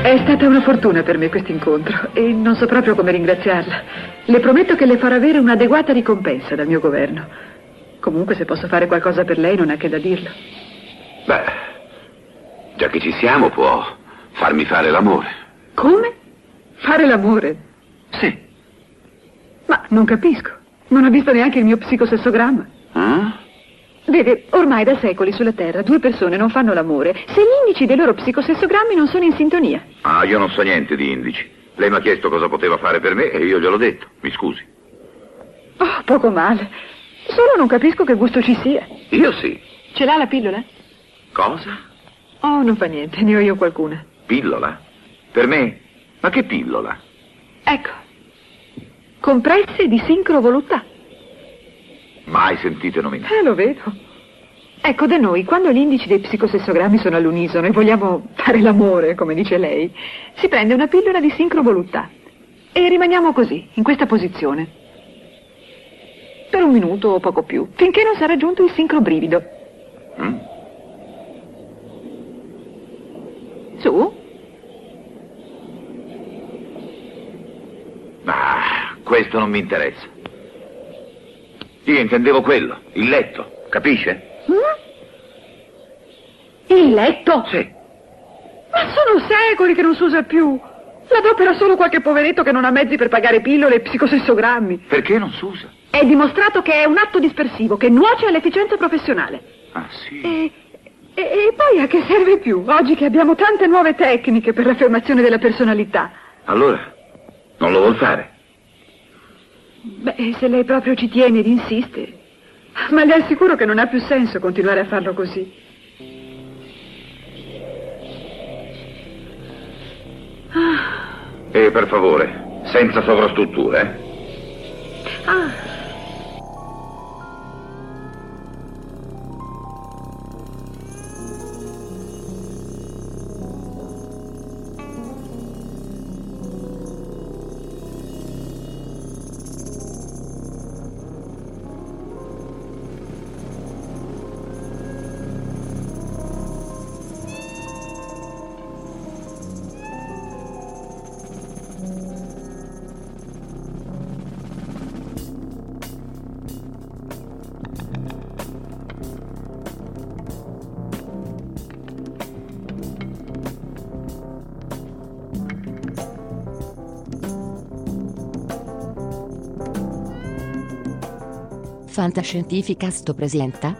È stata una fortuna per me questo incontro e non so proprio come ringraziarla. Le prometto che le farò avere un'adeguata ricompensa dal mio governo. Comunque se posso fare qualcosa per lei non ha che da dirlo. Beh, già che ci siamo può farmi fare l'amore. Come? Fare l'amore? Sì. Ma non capisco. Non ha visto neanche il mio psicosessogramma. Ah? Vede, ormai da secoli sulla Terra due persone non fanno l'amore se gli indici dei loro psicosessogrammi non sono in sintonia. Ah, io non so niente di indici. Lei mi ha chiesto cosa poteva fare per me e io gliel'ho detto. Mi scusi. Oh, poco male. Solo non capisco che gusto ci sia. Io sì. Ce l'ha la pillola? Cosa? Oh, non fa niente, ne ho io qualcuna. Pillola? Per me? Ma che pillola? Ecco. Compresse di sincrovoluttà. Mai sentite nominare. Eh, lo vedo. Ecco, da noi, quando gli indici dei psicosessogrammi sono all'unisono e vogliamo fare l'amore, come dice lei, si prende una pillola di sincrovoluttà. E rimaniamo così, in questa posizione. Per un minuto o poco più, finché non sarà raggiunto il sincrobrivido. Mm? Su? Ah, questo non mi interessa. Io intendevo quello, il letto, capisce? Il letto? Sì. Ma sono secoli che non si usa più. L'adopera solo qualche poveretto che non ha mezzi per pagare pillole e psicosessogrammi. Perché non si usa? È dimostrato che è un atto dispersivo, che nuoce all'efficienza professionale. Ah, sì. E, e- e poi a che serve più, oggi che abbiamo tante nuove tecniche per l'affermazione della personalità? Allora, non lo vuol fare? Beh, se lei proprio ci tiene ed insiste. Ma le assicuro che non ha più senso continuare a farlo così. E per favore, senza sovrastrutture, eh? Ah, Fantascientificast presenta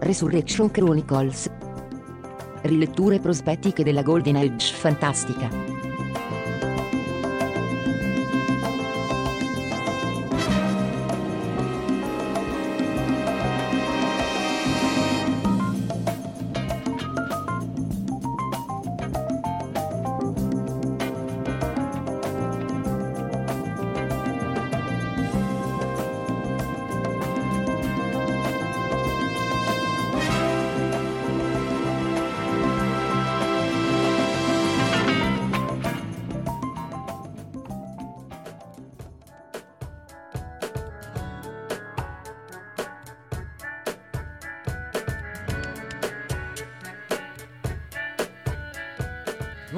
Resurrection Chronicles Riletture prospettiche della Golden Age fantastica.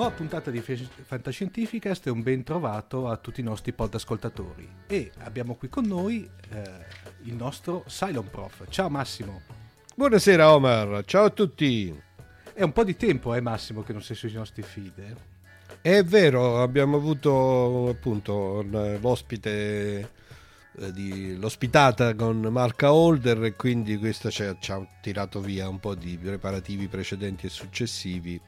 Nuova puntata di Fantascientificast e un ben trovato a tutti i nostri pod ascoltatori. E abbiamo qui con noi eh, il nostro Cylon Prof. Ciao Massimo. Buonasera Omar, ciao a tutti. È un po' di tempo, eh Massimo, che non sei sui nostri feed. Eh? È vero, abbiamo avuto appunto l'ospite eh, di, l'ospitata con Marca Holder e quindi questo ci ha, ci ha tirato via un po' di preparativi precedenti e successivi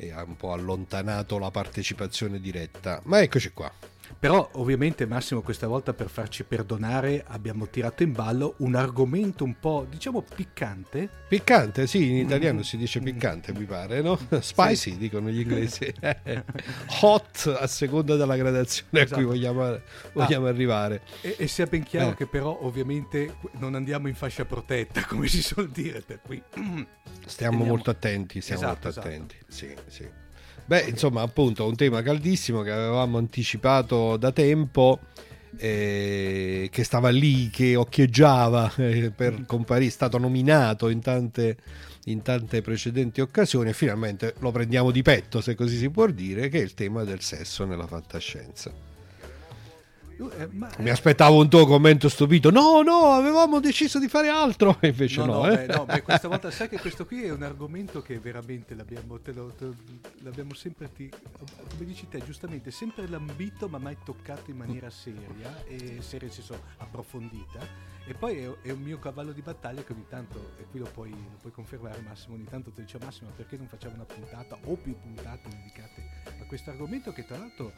e ha un po' allontanato la partecipazione diretta. Ma eccoci qua. Però ovviamente Massimo questa volta per farci perdonare abbiamo tirato in ballo un argomento un po' diciamo piccante. Piccante, sì, in italiano si dice piccante mi pare, no? Spicy sì. dicono gli inglesi. Hot a seconda della gradazione esatto. a cui esatto. vogliamo, vogliamo ah, arrivare. E, e, sia ben chiaro eh. che però ovviamente non andiamo in fascia protetta come si suol dire, per cui... Stiamo Teniamo... molto attenti, stiamo esatto, molto esatto. attenti. Sì, sì. Beh, insomma, appunto, un tema caldissimo che avevamo anticipato da tempo. Eh, che stava lì, che occhieggiava eh, per comparire, è stato nominato in tante, in tante precedenti occasioni e finalmente lo prendiamo di petto, se così si può dire, che è il tema del sesso nella fantascienza. Eh, ma... Mi aspettavo un tuo commento stupito. No, no, avevamo deciso di fare altro. E invece no. No, no, eh. beh, no beh, questa volta sai che questo qui è un argomento che veramente l'abbiamo, te lo, te, l'abbiamo sempre, ti, come dici te, giustamente, sempre lambito ma mai toccato in maniera seria, e seria nel senso approfondita. E poi è, è, un mio cavallo di battaglia che ogni tanto, e qui lo puoi, lo puoi confermare Massimo, ogni tanto ti dice Massimo perché non facciamo una puntata o più puntate dedicate a questo argomento che tra l'altro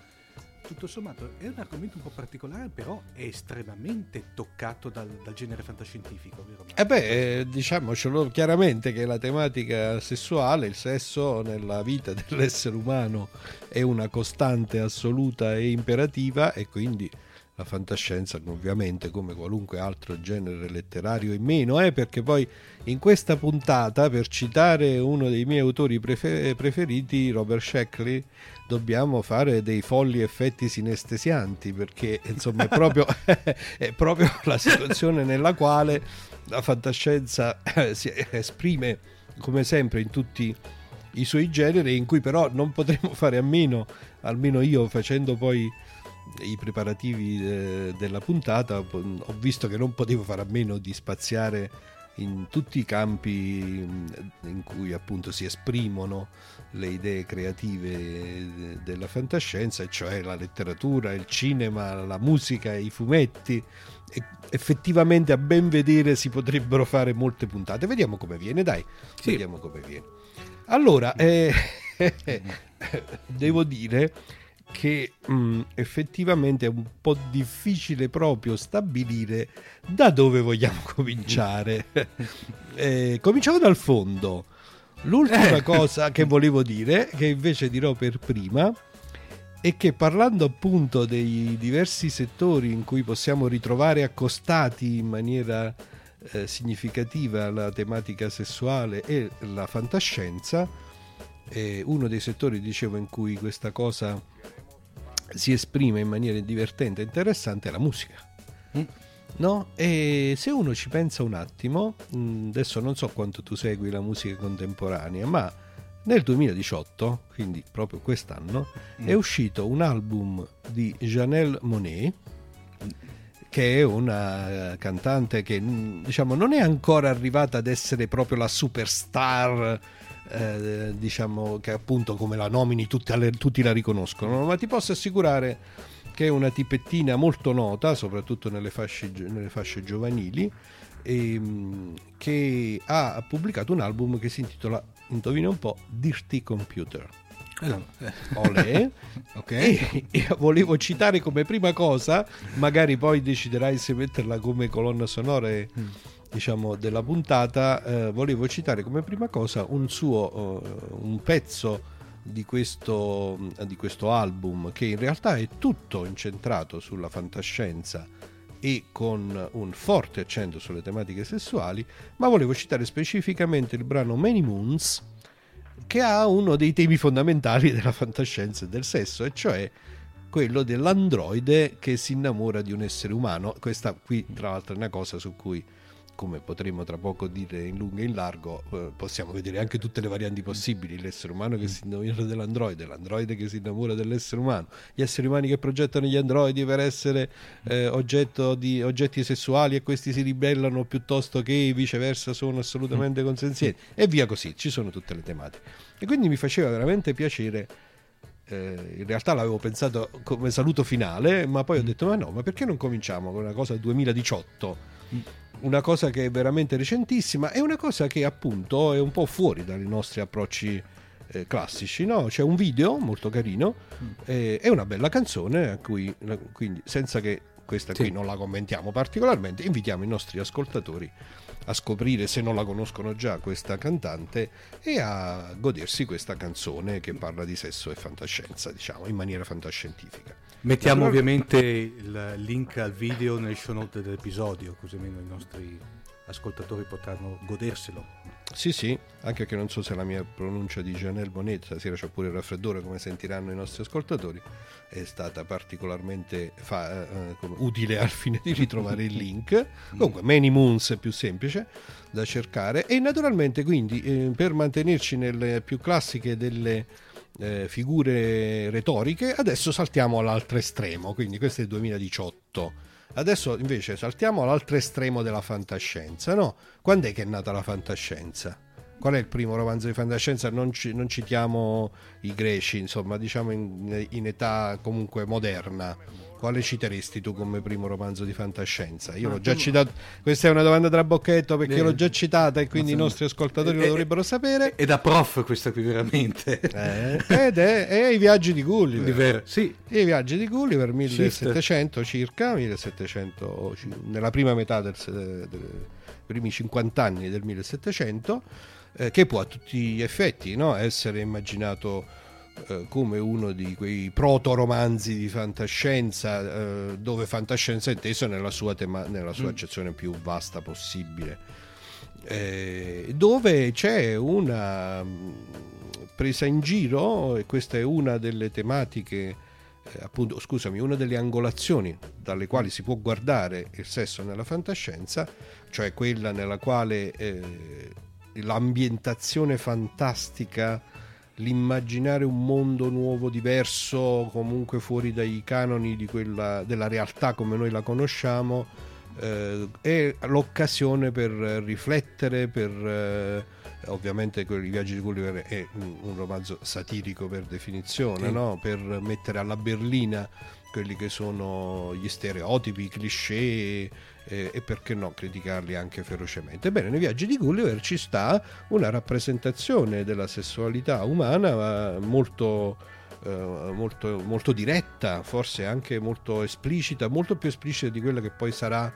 tutto sommato è un argomento un po' particolare, però è estremamente toccato dal, dal genere fantascientifico, vero? Eh beh, eh, diciamocelo chiaramente che la tematica sessuale, il sesso nella vita dell'essere umano è una costante assoluta e imperativa e quindi la fantascienza ovviamente come qualunque altro genere letterario in meno eh, perché poi in questa puntata per citare uno dei miei autori prefer- preferiti Robert Sheckley dobbiamo fare dei folli effetti sinestesianti perché insomma è proprio, è proprio la situazione nella quale la fantascienza eh, si esprime come sempre in tutti i suoi generi in cui però non potremo fare a meno almeno io facendo poi i preparativi eh, della puntata ho visto che non potevo fare a meno di spaziare in tutti i campi in cui appunto si esprimono le idee creative della fantascienza, cioè la letteratura, il cinema, la musica, i fumetti. E effettivamente a ben vedere si potrebbero fare molte puntate. Vediamo come viene, dai. Sì. Vediamo come viene. Allora, eh, devo dire che mh, mm, effettivamente è un po' difficile proprio stabilire da dove vogliamo cominciare. eh, cominciamo dal fondo. L'ultima eh. cosa che volevo dire, che invece dirò per prima, è che parlando appunto dei diversi settori in cui possiamo ritrovare accostati in maniera eh, significativa la tematica sessuale e la fantascienza, eh, uno dei settori, dicevo, in cui questa cosa si esprime in maniera divertente e interessante è la musica. Mm. No? E se uno ci pensa un attimo, mm, adesso non so quanto tu segui la musica contemporanea, ma nel 2018, quindi proprio quest'anno, mm. è uscito un album di Janelle Monet, che è una cantante che mm, diciamo non è ancora arrivata ad essere proprio la superstar eh, diciamo che appunto come la nomini tutti, tutti la riconoscono, ma ti posso assicurare che è una tipettina molto nota, soprattutto nelle fasce, nelle fasce giovanili, e, ehm, che ha pubblicato un album che si intitola, indovina un po', Dirty Computer. Eh. Olè. ok. E, e volevo citare come prima cosa, magari poi deciderai se metterla come colonna sonora e, mm diciamo, della puntata, eh, volevo citare come prima cosa un suo uh, un pezzo di questo, di questo album che in realtà è tutto incentrato sulla fantascienza e con un forte accento sulle tematiche sessuali, ma volevo citare specificamente il brano Many Moons che ha uno dei temi fondamentali della fantascienza e del sesso, e cioè quello dell'androide che si innamora di un essere umano. Questa qui, tra l'altro, è una cosa su cui come potremo tra poco dire in lungo e in largo, eh, possiamo vedere anche tutte le varianti possibili, l'essere umano che si innamora dell'androide, l'androide che si innamora dell'essere umano, gli esseri umani che progettano gli androidi per essere eh, oggetto di oggetti sessuali e questi si ribellano piuttosto che viceversa sono assolutamente consenzienti e via così, ci sono tutte le tematiche. E quindi mi faceva veramente piacere eh, in realtà l'avevo pensato come saluto finale, ma poi ho detto: ma no, ma perché non cominciamo con una cosa del 2018? Una cosa che è veramente recentissima e una cosa che appunto è un po' fuori dai nostri approcci eh, classici, no? C'è un video molto carino e eh, una bella canzone a cui, quindi senza che questa qui non la commentiamo particolarmente, invitiamo i nostri ascoltatori a scoprire se non la conoscono già questa cantante e a godersi questa canzone che parla di sesso e fantascienza, diciamo, in maniera fantascientifica. Mettiamo allora... ovviamente il link al video nel show note dell'episodio, così almeno i nostri ascoltatori potranno goderselo. Sì, sì, anche che non so se la mia pronuncia di Janelle Bonet, stasera c'è pure il raffreddore, come sentiranno i nostri ascoltatori, è stata particolarmente fa, eh, utile al fine di ritrovare il link. Comunque, Many Moons è più semplice da cercare e naturalmente quindi eh, per mantenerci nelle più classiche delle eh, figure retoriche, adesso saltiamo all'altro estremo, quindi questo è il 2018 Adesso invece saltiamo all'altro estremo della fantascienza, no? Quando è che è nata la fantascienza? Qual è il primo romanzo di fantascienza? Non, ci, non citiamo i greci, insomma, diciamo in, in età comunque moderna quale citeresti tu come primo romanzo di fantascienza? Io l'ho già citato, questa è una domanda tra bocchetto perché Bene. l'ho già citata e quindi i nostri ascoltatori lo dovrebbero sapere. È da prof questa qui veramente. Eh, ed è, è, I viaggi di Gulliver. Sì. I viaggi di Gulliver 1700 circa, 1700, nella prima metà del, dei primi 50 anni del 1700, eh, che può a tutti gli effetti no? essere immaginato eh, come uno di quei proto-romanzi di fantascienza, eh, dove fantascienza è inteso nella sua, tema- nella sua mm. accezione più vasta possibile, eh, dove c'è una mm, presa in giro, e questa è una delle tematiche, eh, appunto, scusami, una delle angolazioni dalle quali si può guardare il sesso nella fantascienza, cioè quella nella quale eh, l'ambientazione fantastica l'immaginare un mondo nuovo, diverso, comunque fuori dai canoni quella, della realtà come noi la conosciamo, eh, è l'occasione per riflettere, per eh, ovviamente i viaggi di Gulliver è un, romanzo satirico per definizione, sì. no? per mettere alla berlina quelli che sono gli stereotipi, i cliché eh, e perché no criticarli anche ferocemente. Ebbene, nei viaggi di Gulliver ci sta una rappresentazione della sessualità umana molto, eh, molto, molto diretta, forse anche molto esplicita, molto più esplicita di quella che poi sarà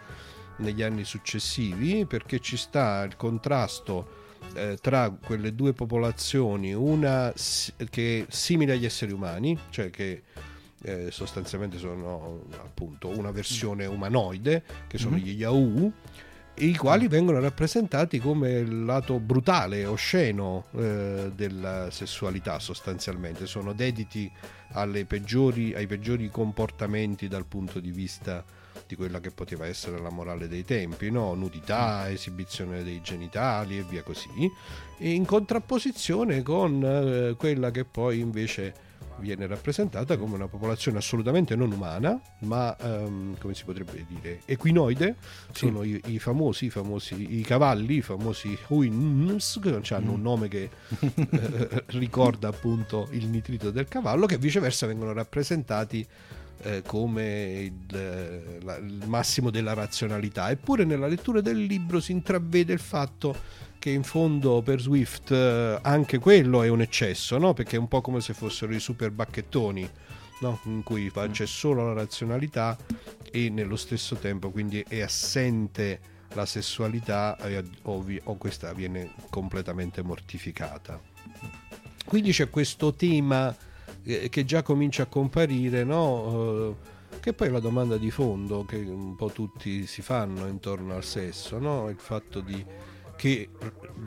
negli anni successivi, perché ci sta il contrasto eh, tra quelle due popolazioni, una che è simile agli esseri umani, cioè che eh, sostanzialmente sono appunto una versione umanoide, che sono mm-hmm. gli Yahoo, i quali vengono rappresentati come il lato brutale, osceno eh, della sessualità sostanzialmente, sono dediti peggiori, ai peggiori comportamenti dal punto di vista di quella che poteva essere la morale dei tempi, no? nudità, esibizione dei genitali e via così, in contrapposizione con eh, quella che poi invece viene rappresentata come una popolazione assolutamente non umana, ma um, come si potrebbe dire, equinoide, sì. sono i, i, famosi, i, famosi, i cavalli, i famosi Huins, che hanno mm. un nome che eh, ricorda appunto il nitrito del cavallo, che viceversa vengono rappresentati eh, come il, la, il massimo della razionalità. Eppure nella lettura del libro si intravede il fatto che in fondo per Swift eh, anche quello è un eccesso, no? perché è un po' come se fossero i super bacchettoni. No? in cui c'è solo la razionalità e nello stesso tempo quindi è assente la sessualità o, o questa viene completamente mortificata. Quindi c'è questo tema eh, che già comincia a comparire, no? Eh, che poi è la domanda di fondo che un po' tutti si fanno intorno al sesso, no? il fatto di che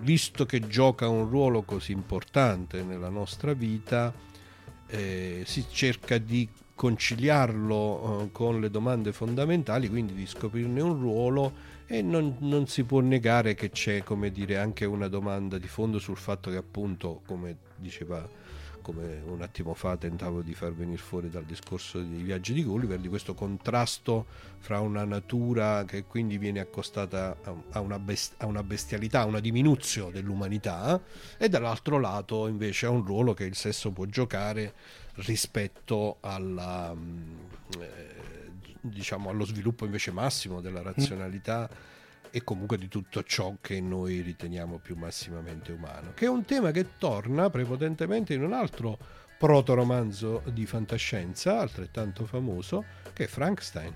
visto che gioca un ruolo così importante nella nostra vita, eh, si cerca di conciliarlo eh, con le domande fondamentali, quindi di scoprirne un ruolo e non, non, si può negare che c'è, come dire, anche una domanda di fondo sul fatto che appunto, come diceva come un attimo fa tentavo di far venire fuori dal discorso dei viaggi di Gulliver, di questo contrasto fra una natura che quindi viene accostata a una, best- a una bestialità, a una diminuzione dell'umanità, e dall'altro lato invece a un ruolo che il sesso può giocare rispetto alla, mm, eh, diciamo, allo sviluppo invece massimo della razionalità e comunque di tutto ciò che noi riteniamo più massimamente umano, che è un tema che torna prepotentemente in un altro protoromanzo di fantascienza altrettanto famoso che è Frankenstein.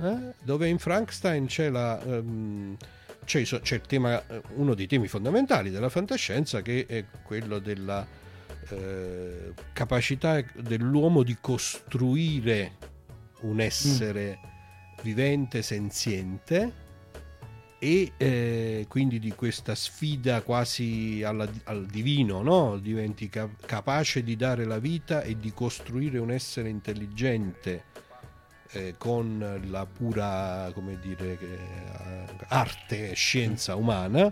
Eh? Dove in Frankenstein c'è, la, um, c'è, c'è il tema, uno dei temi fondamentali della fantascienza che è quello della eh, capacità dell'uomo di costruire un essere mm. Vivente, senziente e eh, quindi di questa sfida quasi alla, al divino, no? diventi cap- capace di dare la vita e di costruire un essere intelligente eh, con la pura come dire, eh, arte e scienza umana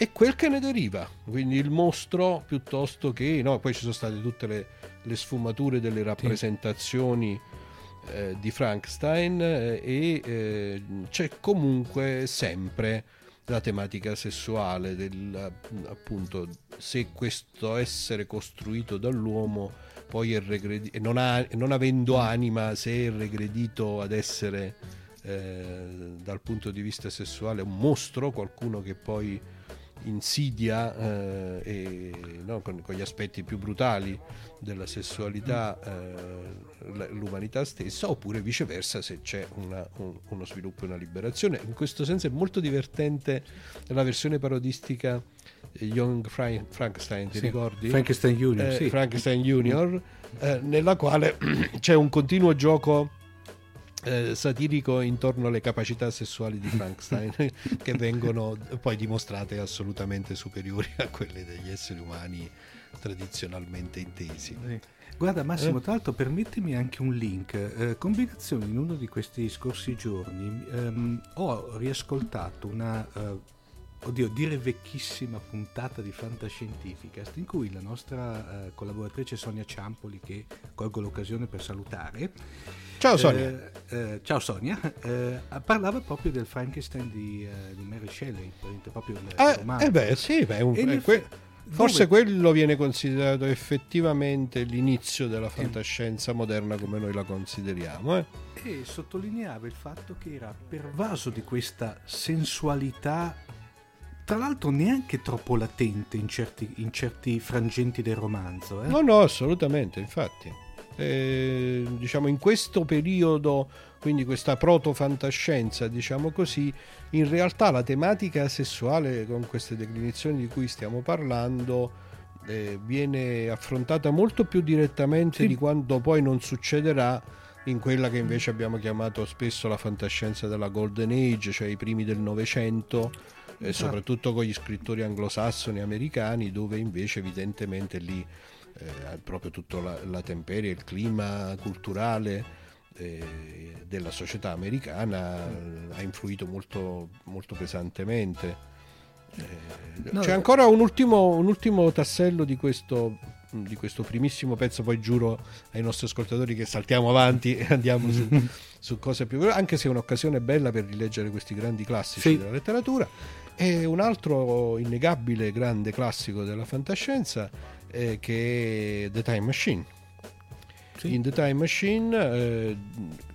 e quel che ne deriva, quindi il mostro piuttosto che, no, poi ci sono state tutte le, le sfumature delle rappresentazioni. Eh, di Frankenstein eh, e eh, c'è comunque sempre la tematica sessuale del appunto se questo essere costruito dall'uomo poi è regredito non, ha, non avendo anima se è regredito ad essere eh, dal punto di vista sessuale un mostro qualcuno che poi insidia eh, e, no, con, con, gli aspetti più brutali della sessualità eh, l'umanità stessa oppure viceversa se c'è una, un, uno sviluppo e una liberazione in questo senso è molto divertente la versione parodistica eh, Young Fra- Frankenstein ti sì, ricordi? Frankenstein Junior, eh, sì. Frankenstein Junior eh, nella quale c'è un continuo gioco eh, satirico intorno alle capacità sessuali di Frankenstein che vengono poi dimostrate assolutamente superiori a quelle degli esseri umani tradizionalmente intesi. Guarda Massimo, eh? tra l'altro permettimi anche un link. Eh, combinazione in uno di questi scorsi giorni ehm, ho riascoltato una eh, oddio, dire vecchissima puntata di Fantascientificast in cui la nostra eh, collaboratrice Sonia Ciampoli, che colgo l'occasione per salutare, ciao Sonia, eh, eh, ciao Sonia eh, parlava proprio del Frankenstein di, eh, di Mary Shelley, proprio il ah, romanzo. Eh beh, sì, beh, un, eh, que- forse dove... quello viene considerato effettivamente l'inizio della fantascienza moderna come noi la consideriamo. E sottolineava il fatto che era pervaso di questa sensualità tra l'altro neanche troppo latente in certi, in certi frangenti del romanzo. Eh? No, no, assolutamente, infatti. Eh, diciamo in questo periodo, quindi questa proto-fantascienza, diciamo così, in realtà la tematica sessuale con queste declinazioni di cui stiamo parlando eh, viene affrontata molto più direttamente sì. di quanto poi non succederà in quella che invece abbiamo chiamato spesso la fantascienza della Golden Age, cioè i primi del Novecento eh, soprattutto con gli scrittori anglosassoni americani, dove invece evidentemente lì eh, proprio tutta la, la temperia, il clima culturale eh, della società americana eh, ha influito molto, molto pesantemente. Eh, no, c'è ancora un ultimo, un ultimo tassello di questo di questo primissimo pezzo, poi giuro ai nostri ascoltatori che saltiamo avanti e andiamo su, su cose più anche se è un'occasione bella per rileggere questi grandi classici sì. della letteratura. E un altro innegabile grande classico della fantascienza eh, che è The Time Machine. Sì. In The Time Machine eh,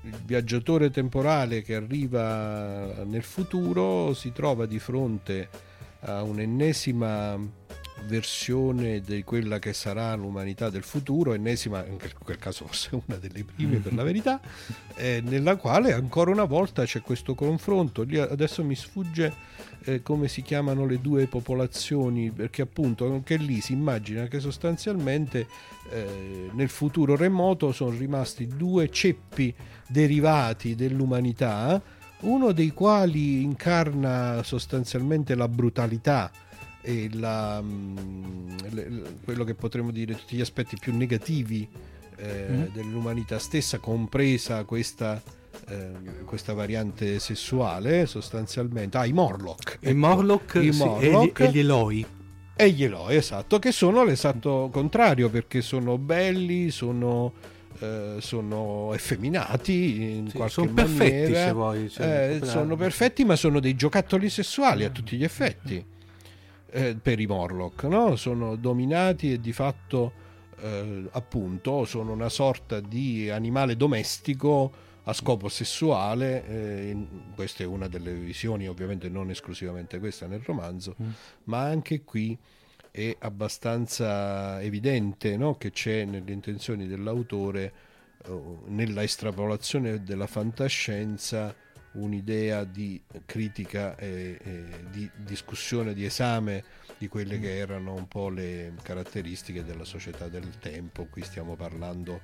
il viaggiatore temporale che arriva nel futuro si trova di fronte a un'ennesima versione di quella che sarà l'umanità del futuro, ennesima, in quel caso forse una delle prime per la verità, eh, nella quale ancora una volta c'è questo confronto. Lì adesso mi sfugge eh, come si chiamano le due popolazioni, perché appunto anche lì si immagina che sostanzialmente eh, nel futuro remoto sono rimasti due ceppi derivati dell'umanità, uno dei quali incarna sostanzialmente la brutalità la, mh, mm, quello che potremmo dire tutti gli aspetti più negativi eh, Mm. dell'umanità stessa, compresa questa, eh, questa variante sessuale sostanzialmente. Ah, i Morlock. I Morlock, I sì, e, Morlock. gli, e gli Eloi. E gli Eloi, esatto, che sono l'esatto contrario perché sono belli, sono, eh, sono effeminati in Sì, qualche sono perfetti, maniera. se vuoi, cioè, Eh, sono perfetti, ma sono dei giocattoli sessuali a tutti gli effetti eh, per i Morlock, no? Sono dominati e di fatto, eh, appunto, sono una sorta di animale domestico a scopo sessuale. eh, questa è una delle visioni, ovviamente non esclusivamente questa nel romanzo, Mm. ma anche qui è abbastanza evidente no? che c'è nelle intenzioni dell'autore, eh, nella estrapolazione della fantascienza, un'idea di critica e, e di discussione, di esame di quelle che erano un po' le caratteristiche della società del tempo. Qui stiamo parlando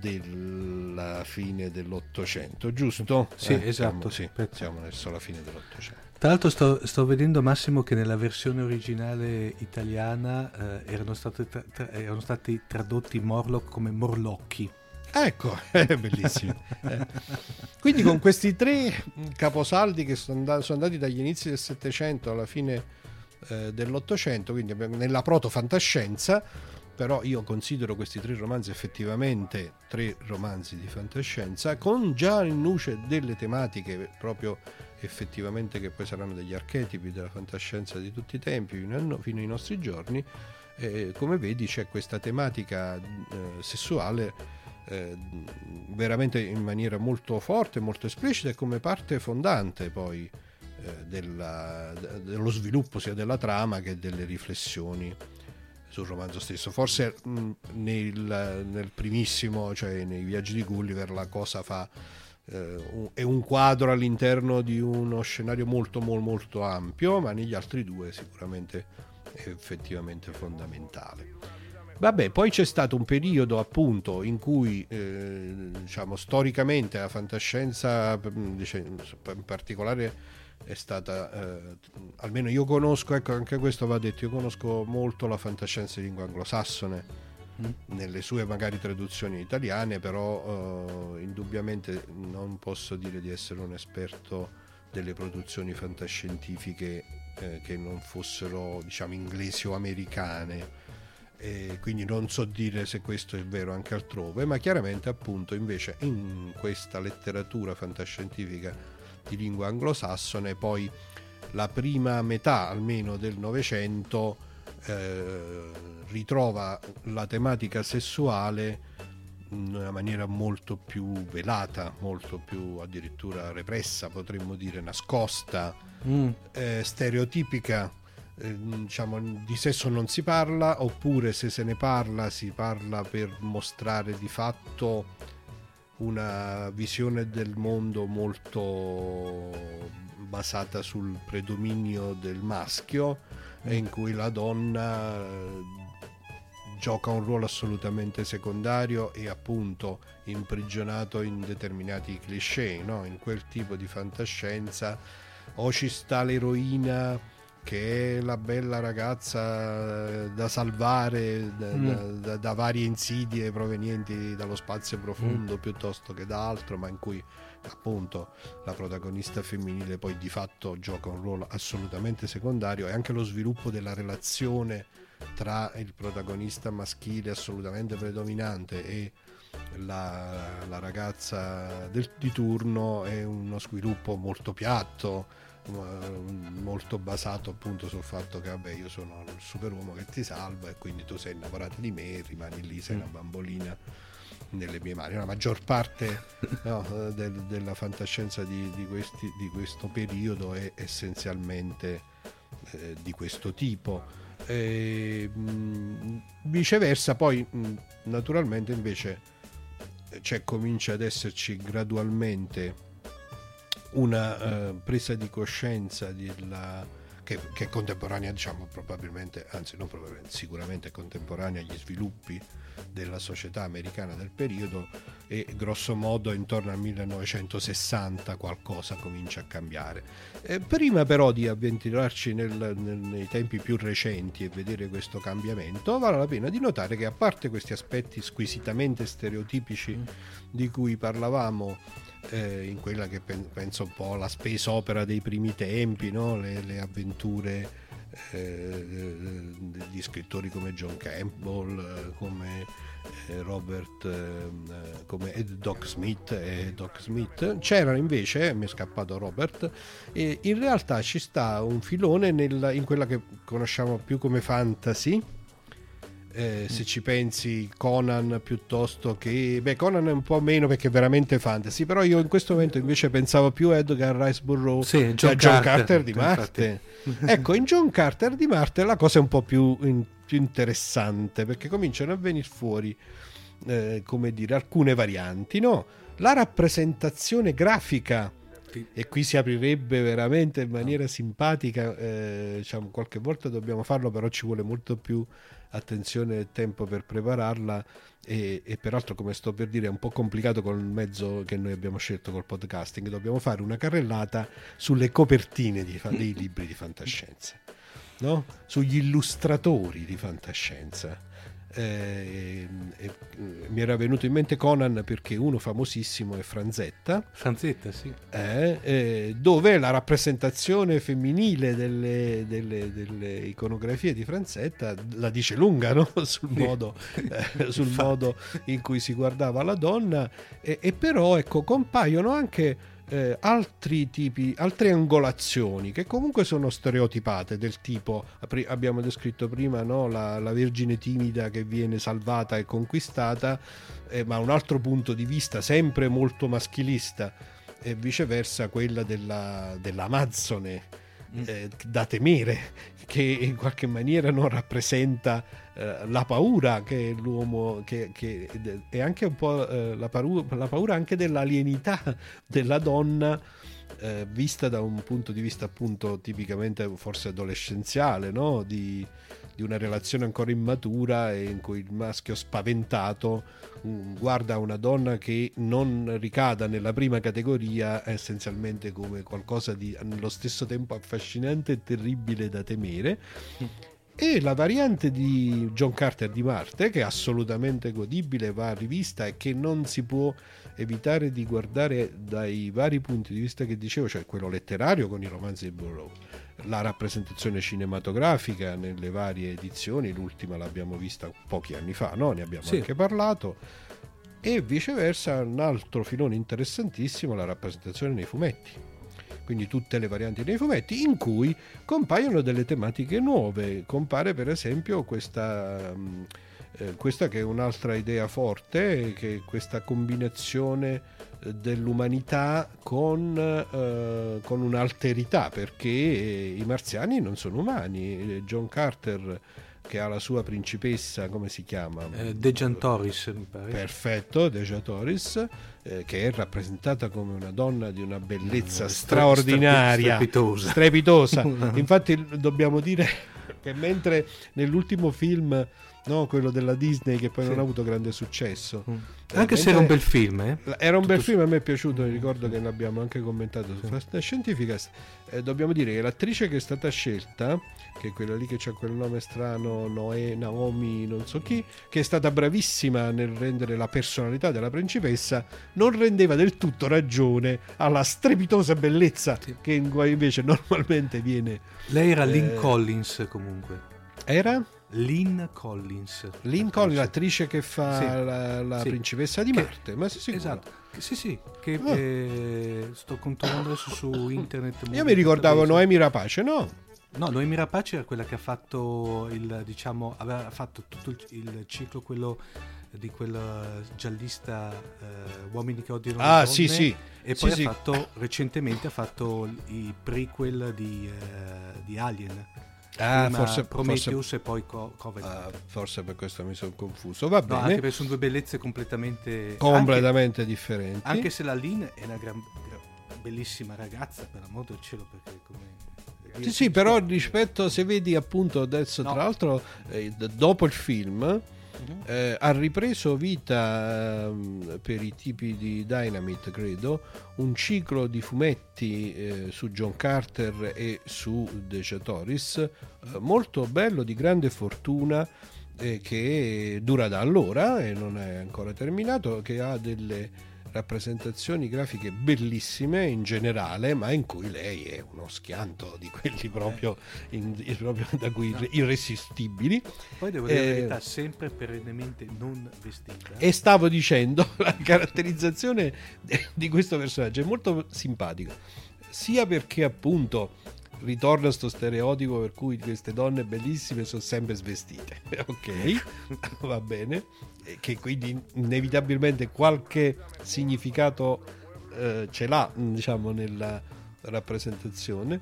della fine dell'Ottocento, giusto? Sì, Eh, esatto, Siamo, sì, siamo verso la fine dell'Ottocento. Tra l'altro sto, sto vedendo Massimo che nella versione originale italiana eh, erano, state tra- tra- erano stati tradotti Morlock come Morlocchi. Ecco, è bellissimo. Eh. Quindi con questi tre caposaldi che sono, andati, dagli inizi del Settecento alla fine eh, dell'Ottocento, quindi nella proto-fantascienza, però io considero questi tre romanzi effettivamente tre romanzi di fantascienza, con già in luce delle tematiche proprio effettivamente che poi saranno degli archetipi della fantascienza di tutti i tempi fino, ai nostri giorni. Eh, come vedi c'è questa tematica eh, sessuale eh, veramente in maniera molto forte, molto esplicita e come parte fondante poi eh, della- de- dello sviluppo sia della trama che delle riflessioni sul romanzo stesso. Forse mh, nel, nel primissimo, cioè nei viaggi di Gulliver, la cosa fa eh, è un quadro all'interno di uno scenario molto molto molto ampio, ma negli altri due sicuramente è effettivamente fondamentale. Vabbè, poi c'è stato un periodo appunto in cui eh, diciamo storicamente la fantascienza mm, dice, in particolare è stata eh, almeno io conosco, ecco anche questo va detto, io conosco molto la fantascienza di lingua anglosassone nelle sue magari traduzioni italiane, però eh, indubbiamente non posso dire di essere un esperto delle produzioni fantascientifiche eh, che non fossero diciamo inglesi o americane e quindi non so dire se questo è vero anche altrove, ma chiaramente appunto invece in questa letteratura fantascientifica di lingua anglosassone poi la prima metà almeno del Novecento eh, ritrova la tematica sessuale in una maniera molto più velata, molto più addirittura repressa, potremmo dire nascosta, Mm. eh, stereotipica. Eh, diciamo, di sesso non si parla, oppure se se ne parla si parla per mostrare di fatto una visione del mondo molto basata sul predominio del maschio e in cui la donna eh, gioca un ruolo assolutamente secondario e appunto imprigionato in determinati cliché, no? in quel tipo di fantascienza o ci sta l'eroina che è la bella ragazza eh, da salvare da, Mm. da- da- varie insidie provenienti dallo spazio Mm. profondo piuttosto che da altro, ma in cui appunto la protagonista femminile poi di fatto gioca un ruolo assolutamente secondario e anche lo sviluppo della relazione tra il protagonista maschile assolutamente predominante e la, la ragazza del- di turno è uno sviluppo molto piatto molto basato appunto sul fatto che vabbè io sono il superuomo che ti salva e quindi tu sei innamorato di me rimani lì sei una bambolina nelle mie mani. La maggior parte no, eh, del- della fantascienza di, di questi- di questo periodo è essenzialmente eh, di questo tipo. E, mh, viceversa poi mh, naturalmente invece eh, c'è comincia ad esserci gradualmente una eh, presa di coscienza della che, che, è contemporanea, diciamo, probabilmente, anzi non probabilmente, sicuramente è contemporanea agli sviluppi della società americana del periodo e grosso modo intorno al 1960 qualcosa comincia a cambiare. Eh, prima però di avventurarci nel, nel, nei tempi più recenti e vedere questo cambiamento, vale la pena di notare che a parte questi aspetti squisitamente stereotipici mm. di cui parlavamo, eh, in quella che penso un po' alla space opera dei primi tempi, no? le, le, avventure eh, di scrittori come John Campbell, eh, come eh, Robert, eh, come Doc Smith e Doc Smith. C'era invece, mi è scappato Robert, e in realtà ci sta un filone nel, in quella che conosciamo più come fantasy eh, se ci pensi Conan piuttosto che beh Conan è un po' meno perché è veramente fantasy però io in questo momento invece pensavo più a Edgar Rice Burroughs sì, John, John Carter, Carter, di Marte. Ecco in John Carter di Marte la cosa è un po' più, in, più interessante perché cominciano a venire fuori eh, come dire alcune varianti no? la rappresentazione grafica e qui si aprirebbe veramente in maniera simpatica eh, diciamo, qualche volta dobbiamo farlo però ci vuole molto più attenzione e tempo per prepararla e, e, peraltro come sto per dire è un po' complicato col mezzo che noi abbiamo scelto col podcasting dobbiamo fare una carrellata sulle copertine di, dei libri di fantascienza no? sugli illustratori di fantascienza eh, eh, mi era venuto in mente Conan perché uno famosissimo è Franzetta. Franzetta, sì. Eh, eh dove la rappresentazione femminile delle, delle, delle, iconografie di Franzetta la dice lunga no? sul, modo, eh, sul modo, in cui si guardava la donna e, e però ecco, compaiono anche eh, altri tipi, altre angolazioni che comunque sono stereotipate del tipo, abbiamo descritto prima no? la, la, vergine timida che viene salvata e conquistata, eh, ma un altro punto di vista sempre molto maschilista e viceversa quella della, dell'Amazzone mm. eh, da temere che in qualche maniera non rappresenta eh, la paura che l'uomo che, che è anche un po' eh, la, paura, la paura anche dell'alienità della donna eh, vista da un punto di vista appunto tipicamente forse adolescenziale no? di, di, una relazione ancora immatura e in cui il maschio spaventato um, guarda una donna che non ricada nella prima categoria essenzialmente come qualcosa di allo stesso tempo affascinante e terribile da temere e la variante di John Carter di Marte che è assolutamente godibile, va rivista e che non si può evitare di guardare dai vari punti di vista che dicevo, cioè quello letterario con i romanzi di Burroughs, la rappresentazione cinematografica nelle varie edizioni, l'ultima l'abbiamo vista pochi anni fa, no? ne abbiamo sì. anche parlato, e viceversa un altro filone interessantissimo, la rappresentazione nei fumetti quindi tutte le varianti dei fumetti, in cui compaiono delle tematiche nuove. Compare per esempio questa, mm, eh, questa che è un'altra idea forte, che è questa combinazione eh, dell'umanità con, eh, con un'alterità, perché i marziani non sono umani. John Carter che ha la sua principessa, come si chiama? Eh, Dejantoris, mi pare. Perfetto, Dejantoris, eh, che è rappresentata come una donna di una bellezza straordinaria, strepitosa. strepitosa. Infatti dobbiamo dire che mentre nell'ultimo film no? quello della Disney che poi sì. non ha avuto grande successo. Mm. Eh, anche se era un bel film, eh? Era un bel film, a me è piaciuto, mi ricordo che l'abbiamo anche commentato su Fast Scientifica. Eh, dobbiamo dire che l'attrice che è stata scelta, che è quella lì che ha quel nome strano, Noe, Naomi, non so chi, che è stata bravissima nel rendere la personalità della principessa, non rendeva del tutto ragione alla strepitosa bellezza sì. che invece normalmente viene... Lei era Lynn eh, Collins comunque. Era? Lynn Collins. Lynn Collins, l'attrice che fa sì. la, la sì. principessa di Marte. Che, ma sei sicuro? Esatto. Sì, sì, che oh. eh, sto controllando adesso su internet. Io mi ricordavo Noemi Rapace, no? No, Noemi Rapace era quella che ha fatto il, diciamo, aveva fatto tutto il, il ciclo quello di quel giallista eh, Uomini che odiano ah, sì, sì. e poi sì, ha fatto recentemente ha fatto i prequel di, eh, di Alien Ah, forse Prometheus forse, e poi Co-. Ah, forse per questo mi sono confuso. Va no, bene. Anche perché sono due bellezze completamente, completamente anche, differenti. Anche se la Lynn è una gran, bellissima ragazza, per amor del cielo, perché come Sì, sì, però rispetto, se vedi appunto adesso, No. tra l'altro, eh, dopo il film, Mhm. eh, ha ripreso vita ehm, per i tipi di Dynamite, credo, un ciclo di fumetti eh, su John Carter e su Decetoris, eh, molto bello, di grande fortuna, eh, che dura da allora e non è ancora terminato, che ha delle rappresentazioni grafiche bellissime in generale, ma in cui lei è uno schianto di quelli proprio, in- proprio da cui No. irresistibili. Poi devo dire la Eh, verità, sempre perennemente non vestita. E stavo dicendo, la caratterizzazione di questo personaggio è molto simpatica, sia perché appunto ritorna sto stereotipo per cui queste donne bellissime sono sempre svestite, ok, va bene, e che quindi inevitabilmente qualche significato eh, ce l'ha, diciamo, nella rappresentazione,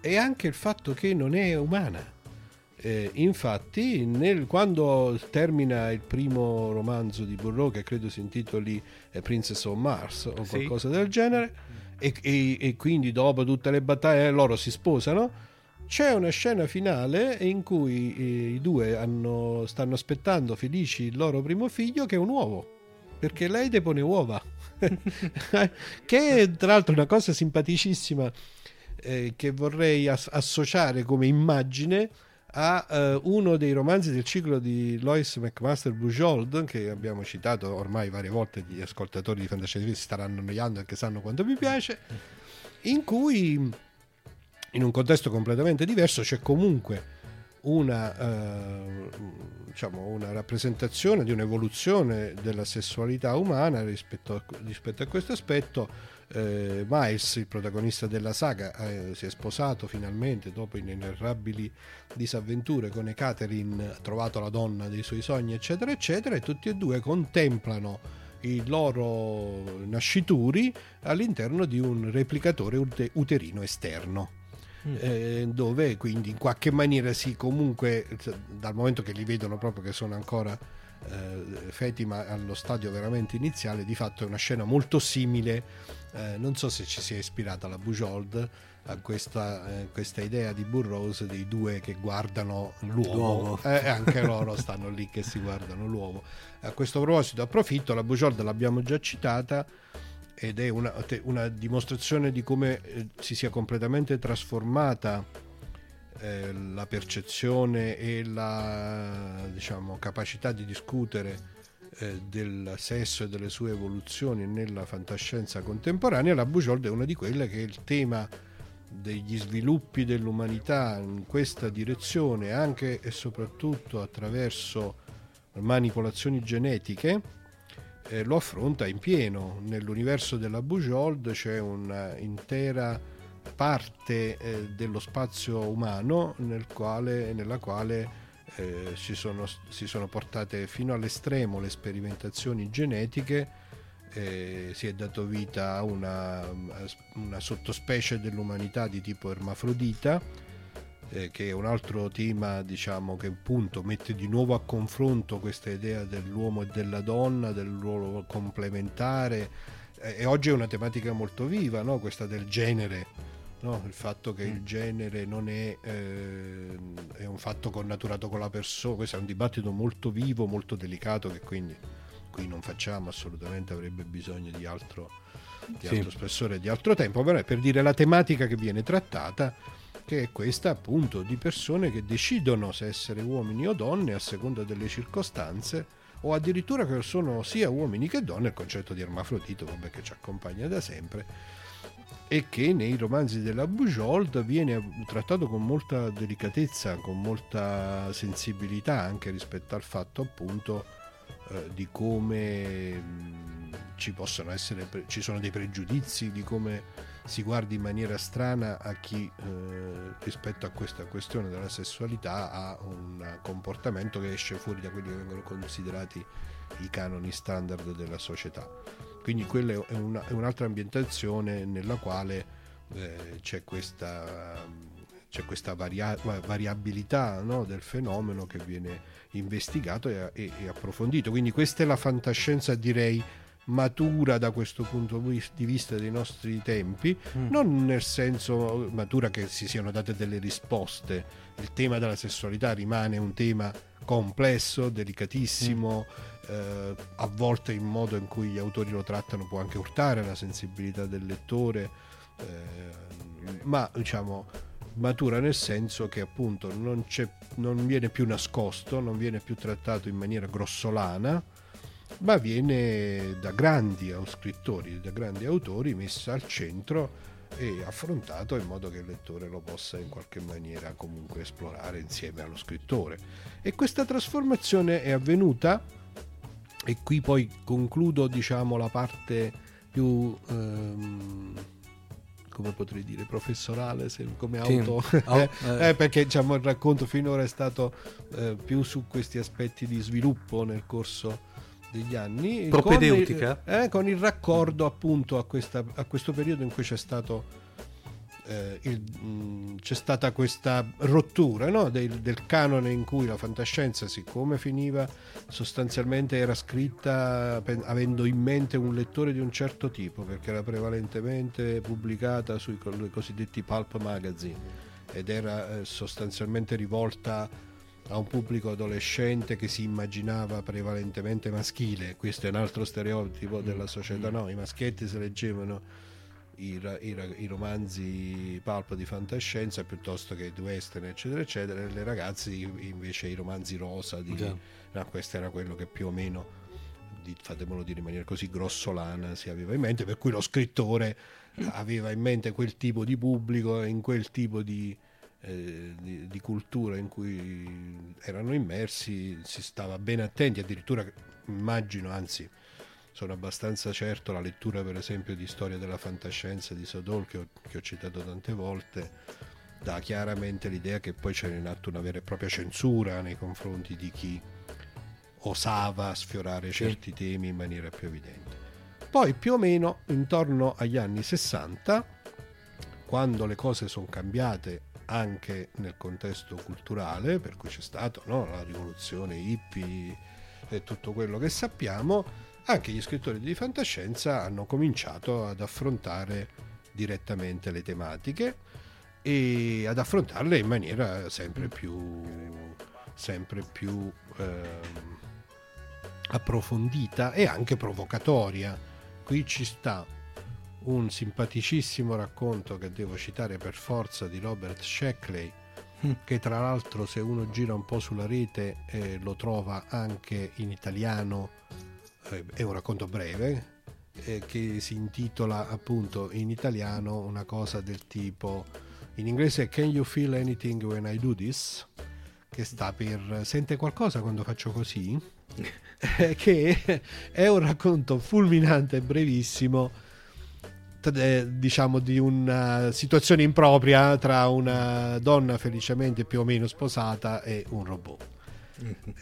e anche il fatto che non è umana. Eh, infatti, nel- quando termina il primo romanzo di Burroughs, che credo si intitoli eh, Princess of Mars o Sì. qualcosa del genere, e, e- e quindi dopo tutte le battaglie loro si sposano, c'è una scena finale in cui eh, i due hanno- stanno aspettando felici il loro primo figlio, che è un uovo, perché lei depone uova. che è tra l'altro una cosa simpaticissima eh, che vorrei as- associare come immagine a eh, uno dei romanzi del ciclo di Lois McMaster Bujold che abbiamo citato ormai varie volte gli ascoltatori di Fantascienza si staranno annoiando anche sanno quanto mi piace in cui in un contesto completamente diverso c'è comunque una, eh, diciamo, una rappresentazione di un'evoluzione della sessualità umana rispetto a, rispetto a questo aspetto. Eh, Miles, il protagonista della saga, eh, si è sposato finalmente dopo inenerrabili disavventure con Ekaterin, ha trovato la donna dei suoi sogni, eccetera, eccetera, e tutti e due contemplano i loro nascituri all'interno di un replicatore ute- uterino esterno eh, dove quindi in qualche maniera si comunque dal momento che li vedono proprio che sono ancora eh, feti ma allo stadio veramente iniziale di fatto è una scena molto simile eh, non so se ci sia ispirata la Bujold a questa, eh, questa idea di Burroughs dei due che guardano l'uomo L'uovo. Eh, anche loro stanno lì che si guardano l'uovo a questo proposito approfitto la Bujold l'abbiamo già citata ed è una, una dimostrazione di come eh, si sia completamente trasformata eh, la percezione e la diciamo, capacità di discutere eh, del sesso e delle sue evoluzioni nella fantascienza contemporanea, la Bujold è una di quelle che il tema degli sviluppi dell'umanità in questa direzione, anche e soprattutto attraverso manipolazioni genetiche, eh, lo affronta in pieno. Nell'universo della Bujold c'è un'intera parte eh, dello spazio umano nel quale, nella quale eh, si, sono, si sono portate fino all'estremo le sperimentazioni genetiche. eh, si è dato vita a una, una sottospecie dell'umanità di tipo ermafrodita eh, che è un altro tema diciamo che appunto mette di nuovo a confronto questa idea dell'uomo e della donna del ruolo complementare eh, e oggi è una tematica molto viva no? questa del genere no? il fatto che il genere non è, eh, è un fatto connaturato con la persona questo è un dibattito molto vivo molto delicato che quindi qui non facciamo assolutamente avrebbe bisogno di altro, di Sì. altro spessore di altro tempo però è per dire la tematica che viene trattata che è questa appunto di persone che decidono se essere uomini o donne a seconda delle circostanze o addirittura che sono sia uomini che donne, il concetto di ermafrodito vabbè, che ci accompagna da sempre e che nei romanzi della Bujold viene trattato con molta delicatezza, con molta sensibilità anche rispetto al fatto appunto eh, di come mh, ci possono essere, ci sono dei pregiudizi, di come si guardi in maniera strana a chi eh, rispetto a questa questione della sessualità ha un comportamento che esce fuori da quelli che vengono considerati i canoni standard della società. Quindi quella è, una- è un'altra ambientazione nella quale eh, c'è questa, c'è questa varia- variabilità no, del fenomeno che viene investigato e, e- e approfondito. Quindi questa è la fantascienza direi matura da questo punto di vista dei nostri tempi, mm. non nel senso matura che si siano date delle risposte. Il tema della sessualità rimane un tema complesso, delicatissimo, mm. eh, a volte il modo in cui gli autori lo trattano può anche urtare la sensibilità del lettore, eh, ma diciamo matura nel senso che appunto non, non viene più nascosto, non viene più trattato in maniera grossolana, ma viene da grandi scrittori, da grandi autori messo al centro e affrontato in modo che il lettore lo possa in qualche maniera comunque esplorare insieme allo scrittore. E questa trasformazione è avvenuta e qui poi concludo diciamo la parte più ehm, come potrei dire, professorale, se, come auto, sì. oh, eh. eh, perché diciamo, il racconto finora è stato eh, più su questi aspetti di sviluppo nel corso degli anni. Propedeutica? Con il, eh, con il raccordo appunto a, questa, a questo periodo in cui c'è stato eh, il, mh, c'è stata questa rottura no? del, del, canone in cui la fantascienza, siccome finiva, sostanzialmente era scritta pen, avendo in mente un lettore di un certo tipo, perché era prevalentemente pubblicata sui cosiddetti pulp magazine ed era eh, sostanzialmente rivolta a un pubblico adolescente che si immaginava prevalentemente maschile. Questo è un altro stereotipo della società. No, i maschietti si leggevano i, i, i, romanzi pulp di fantascienza piuttosto che di western eccetera eccetera. E le ragazze invece i romanzi rosa di, no, questo era quello che più o meno fatemelo dire in maniera così grossolana si aveva in mente per cui lo scrittore aveva in mente quel tipo di pubblico in quel tipo di, eh, di, di cultura in cui erano immersi si stava ben attenti addirittura immagino anzi sono abbastanza certo la lettura per esempio di Storia della fantascienza di Sodol che ho, che ho citato tante volte dà chiaramente l'idea che poi c'era in atto una vera e propria censura nei confronti di chi osava sfiorare certi temi in maniera più evidente. Poi più o meno intorno agli anni 60, quando le cose sono cambiate anche nel contesto culturale, per cui c'è stata no, la rivoluzione hippie e tutto quello che sappiamo, anche gli scrittori di fantascienza hanno cominciato ad affrontare direttamente le tematiche e ad affrontarle in maniera sempre più, sempre più eh, approfondita e anche provocatoria. Qui ci sta un simpaticissimo racconto che devo citare per forza di Robert Sheckley, mm. che tra l'altro se uno gira un po' sulla rete eh, lo trova anche in italiano eh, è un racconto breve eh, che si intitola appunto in italiano una cosa del tipo in inglese Can you feel anything when I do this? che sta per sente qualcosa quando faccio così? Eh, che è un racconto fulminante e brevissimo diciamo di una situazione impropria tra una donna felicemente più o meno sposata e un robot.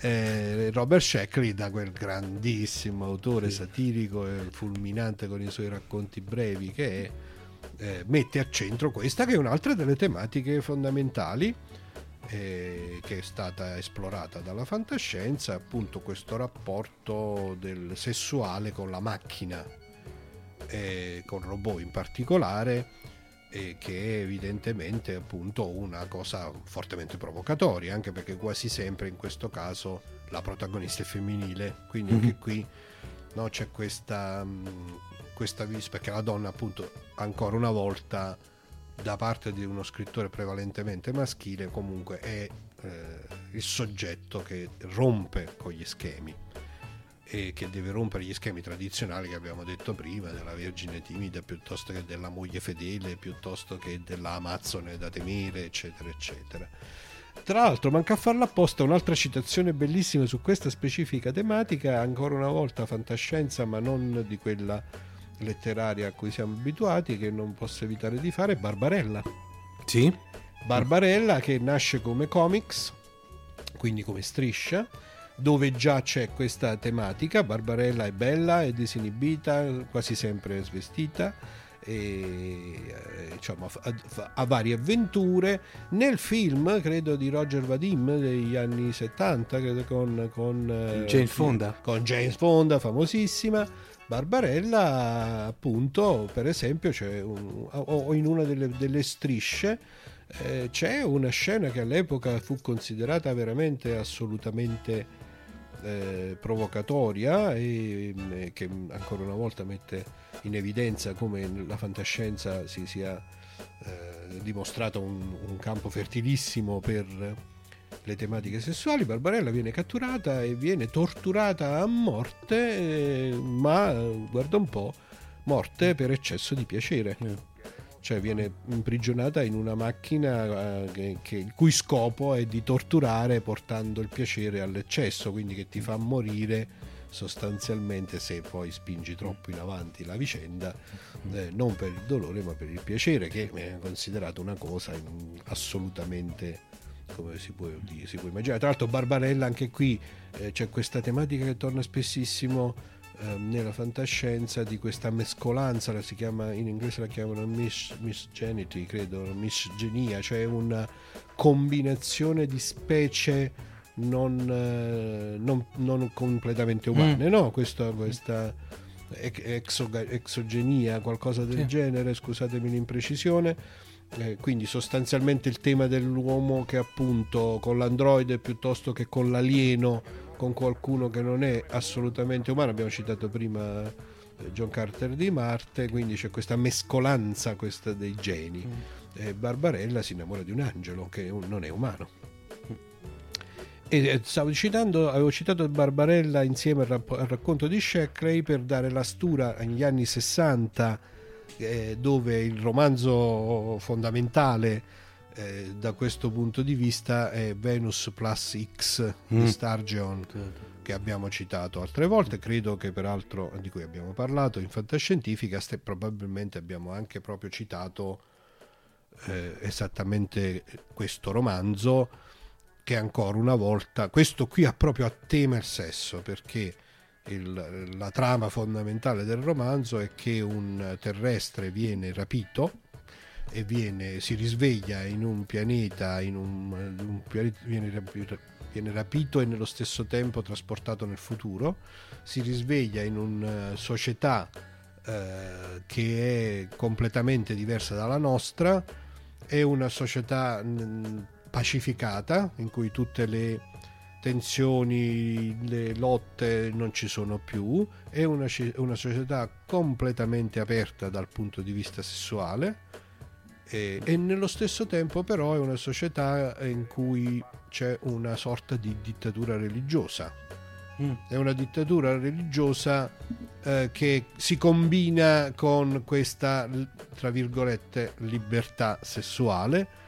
Eh, Robert Sheckley da quel grandissimo autore satirico e fulminante con i suoi racconti brevi che è, eh, mette a centro questa che è un'altra delle tematiche fondamentali eh, che è stata esplorata dalla fantascienza appunto questo rapporto del sessuale con la macchina eh, con robot in particolare e che è evidentemente appunto una cosa fortemente provocatoria, anche perché quasi sempre in questo caso la protagonista è femminile, quindi anche qui no, c'è questa, mm, questa vis perché la donna appunto ancora una volta da parte di uno scrittore prevalentemente maschile comunque è eh, il soggetto che rompe con gli schemi e che deve rompere gli schemi tradizionali che abbiamo detto prima della vergine timida piuttosto che della moglie fedele piuttosto che dell'amazzone da temere eccetera eccetera. Tra l'altro manca a farla apposta un'altra citazione bellissima su questa specifica tematica ancora una volta fantascienza ma non di quella letteraria a cui siamo abituati che non posso evitare di fare Barbarella. Sì. Barbarella che nasce come comics quindi come striscia dove già c'è questa tematica. Barbarella è bella, è disinibita, quasi sempre svestita e eh, diciamo, ha, ha, varie avventure. Nel film, credo di Roger Vadim degli anni 70, credo con, con eh, James Fonda. Con James Fonda, famosissima. Barbarella, appunto, per esempio, c'è un, o in una delle, delle strisce eh, c'è una scena che all'epoca fu considerata veramente assolutamente eh, provocatoria e mm, che ancora una volta mette in evidenza come la fantascienza si sia eh, dimostrato un, un, campo fertilissimo per le tematiche sessuali. Barbarella viene catturata e viene torturata a morte, eh, ma guarda un po', morte per eccesso di piacere. Mm cioè viene imprigionata in una macchina eh, che, che, il cui scopo è di torturare portando il piacere all'eccesso, quindi che ti fa morire sostanzialmente se poi spingi troppo in avanti la vicenda, eh, non per il dolore ma per il piacere, che è considerato una cosa assolutamente come si può, si può immaginare. Tra l'altro Barbarella anche qui eh, c'è questa tematica che torna spessissimo nella fantascienza di questa mescolanza, la si chiama, in inglese la chiamano mis, misgenity, credo, misgenia, cioè una combinazione di specie non, eh, non, non completamente umane, mm. no? Questa, questa exoga, exogenia, qualcosa del sì. genere, scusatemi l'imprecisione. Eh, quindi sostanzialmente il tema dell'uomo che appunto con l'androide piuttosto che con l'alieno con qualcuno che non è assolutamente umano. Abbiamo citato prima eh, John Carter di Marte, quindi c'è questa mescolanza questa dei geni. Mm. E Barbarella si innamora di un angelo che non è umano. E stavo citando, avevo citato Barbarella insieme al, racconto di Sheckley per dare la stura agli anni 60 eh, dove il romanzo fondamentale eh, da questo punto di vista è Venus Plus X mm. di Stargeon che abbiamo citato altre volte, credo che peraltro di cui abbiamo parlato in fantascientifica e probabilmente abbiamo anche proprio citato eh, esattamente questo romanzo che ancora una volta, questo qui ha proprio a tema il sesso perché il, la trama fondamentale del romanzo è che un terrestre viene rapito e viene, si risveglia in un pianeta, in un, un pianeta viene, viene, rapito, e nello stesso tempo trasportato nel futuro, si risveglia in una società eh, che è completamente diversa dalla nostra, è una società mh, pacificata in cui tutte le tensioni, le lotte non ci sono più, è una, una società completamente aperta dal punto di vista sessuale e, e, nello stesso tempo però è una società in cui c'è una sorta di dittatura religiosa. Mm. È una dittatura religiosa eh, che si combina con questa, tra virgolette, libertà sessuale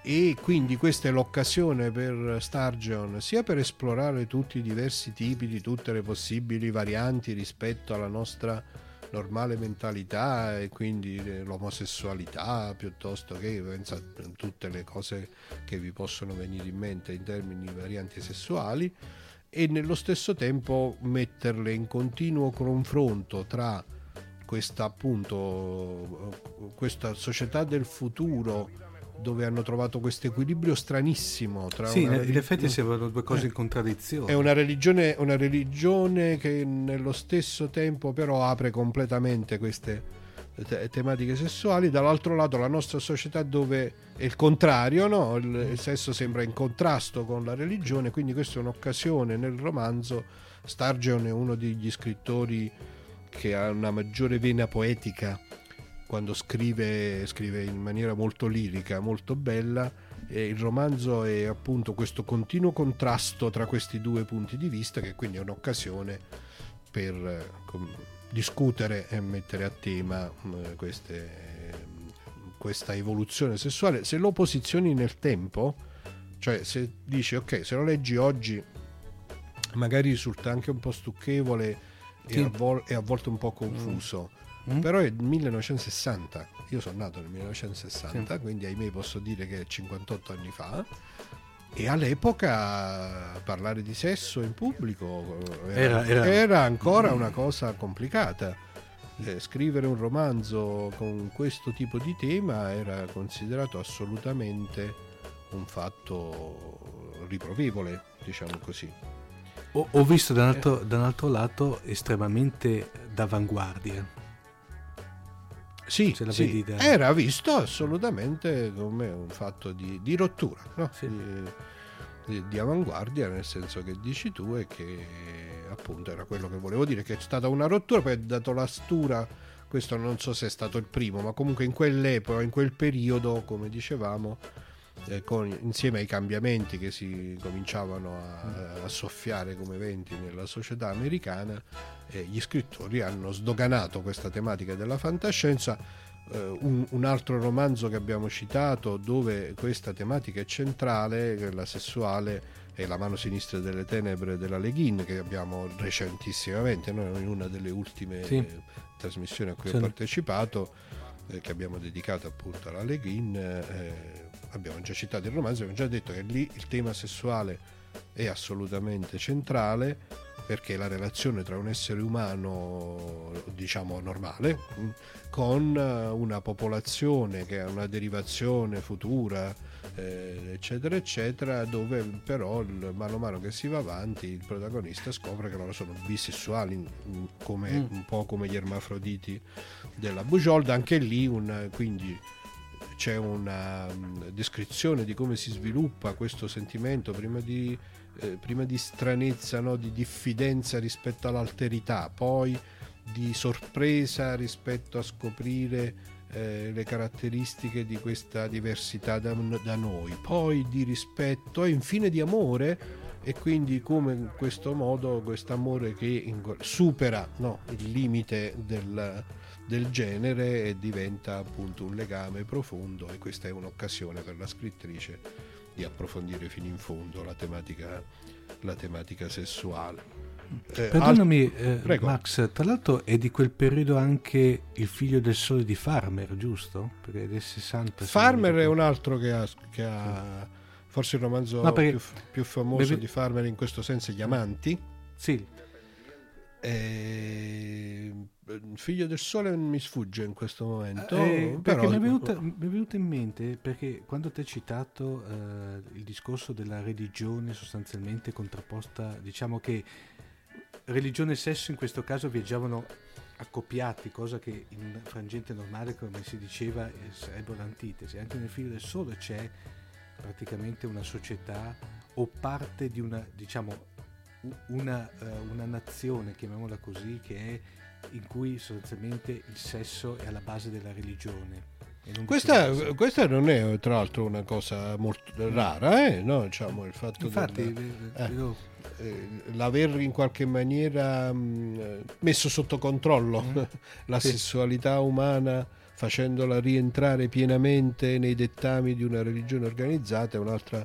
e quindi questa è l'occasione per Sturgeon sia per esplorare tutti i diversi tipi di tutte le possibili varianti rispetto alla nostra normale mentalità e quindi l'omosessualità piuttosto che pensa tutte le cose che vi possono venire in mente in termini di varianti sessuali e nello stesso tempo metterle in continuo confronto tra questa appunto questa società del futuro dove hanno trovato questo equilibrio stranissimo. Tra sì, in effetti sembrano due cose in contraddizione. È una religione, una religione che nello stesso tempo però apre completamente queste te- tematiche sessuali, dall'altro lato la nostra società dove è il contrario, no? il, il sesso sembra in contrasto con la religione, quindi questa è un'occasione nel romanzo. Stargeon è uno degli scrittori che ha una maggiore vena poetica quando scrive, scrive in maniera molto lirica, molto bella. E il romanzo è appunto questo continuo contrasto tra questi due punti di vista, che quindi è un'occasione per com- discutere e mettere a tema eh, queste, questa evoluzione sessuale. Se lo posizioni nel tempo, cioè se dici ok, se lo leggi oggi magari risulta anche un po' stucchevole sì. e, a vol- e, a volte un po' confuso. Mm mm? però è 1960, io sono nato nel 1960, sì. quindi ahimè posso dire che è 58 anni fa. E all'epoca parlare di sesso in pubblico era, era, era, era ancora mm. una cosa complicata. Eh, scrivere un romanzo con questo tipo di tema era considerato assolutamente un fatto riprovevole, diciamo così. Ho, ho visto da un, altro, da un altro lato estremamente d'avanguardia. Sì, sì, era visto assolutamente come un fatto di, di rottura, no? Sì. di, di- di avanguardia, nel senso che dici tu e che appunto era quello che volevo dire, che è stata una rottura, poi ha dato la stura, questo non so se è stato il primo, ma comunque in quell'epoca, in quel periodo, come dicevamo, con- insieme ai cambiamenti che si cominciavano a, a soffiare come venti nella società americana, eh, gli scrittori hanno sdoganato questa tematica della fantascienza. Eh, un, un altro romanzo che abbiamo citato dove questa tematica è centrale, quella sessuale, è La mano sinistra delle tenebre della Leghin, che abbiamo recentissimamente, noi in una delle ultime Sì. eh, trasmissioni a cui Sì. ho partecipato, eh, che abbiamo dedicato appunto alla Leghin, eh, abbiamo già citato il romanzo, abbiamo già detto che lì il tema sessuale è assolutamente centrale perché la relazione tra un essere umano, diciamo normale, mh, con eh, una popolazione che ha una derivazione futura, eh, eccetera, eccetera, dove però mano a mano che si va avanti il protagonista scopre che loro sono bisessuali, mh, come, Mm. un po' come gli ermafroditi della Bugiolda, anche lì un, quindi c'è una mm, descrizione di come si sviluppa questo sentimento prima di, eh, prima di stranezza, no? di diffidenza rispetto all'alterità, poi di sorpresa rispetto a scoprire eh, le caratteristiche di questa diversità da, da noi, poi di rispetto e infine di amore e quindi come in questo modo questo amore che supera no, il limite del, del genere e diventa appunto un legame profondo e questa è un'occasione per la scrittrice di approfondire fino in fondo la tematica, la tematica sessuale. Eh, Perdonami, eh, Prego. Max, tra l'altro è di quel periodo anche Il figlio del sole di Farmer, giusto? Perché è del 60. se non Farmer è un altro che ha, che ha- forse il romanzo No, perché- più, più famoso bevi- di Farmer in questo senso è Gli Amanti. Sì, E... Figlio del Sole mi sfugge in questo momento. Eh, perché però- mi, è venuta, mi è venuto in mente perché quando ti hai citato eh, il discorso della religione sostanzialmente contrapposta, diciamo che religione e sesso in questo caso viaggiavano accoppiati, cosa che in un frangente normale, come si diceva, eh, sarebbe l'antitesi. Anche nel figlio del sole c'è praticamente una società o parte di una, diciamo, una, eh, una nazione, chiamiamola così, che è in cui sostanzialmente il sesso è alla base della religione. non Questa, questa non è tra l'altro una cosa molto rara, eh? no? diciamo, il fatto Infatti, del- eh, io- eh, l'aver in qualche maniera mh, eh, messo sotto controllo Mm. la Sì. sessualità umana facendola rientrare pienamente nei dettami di una religione organizzata è un'altra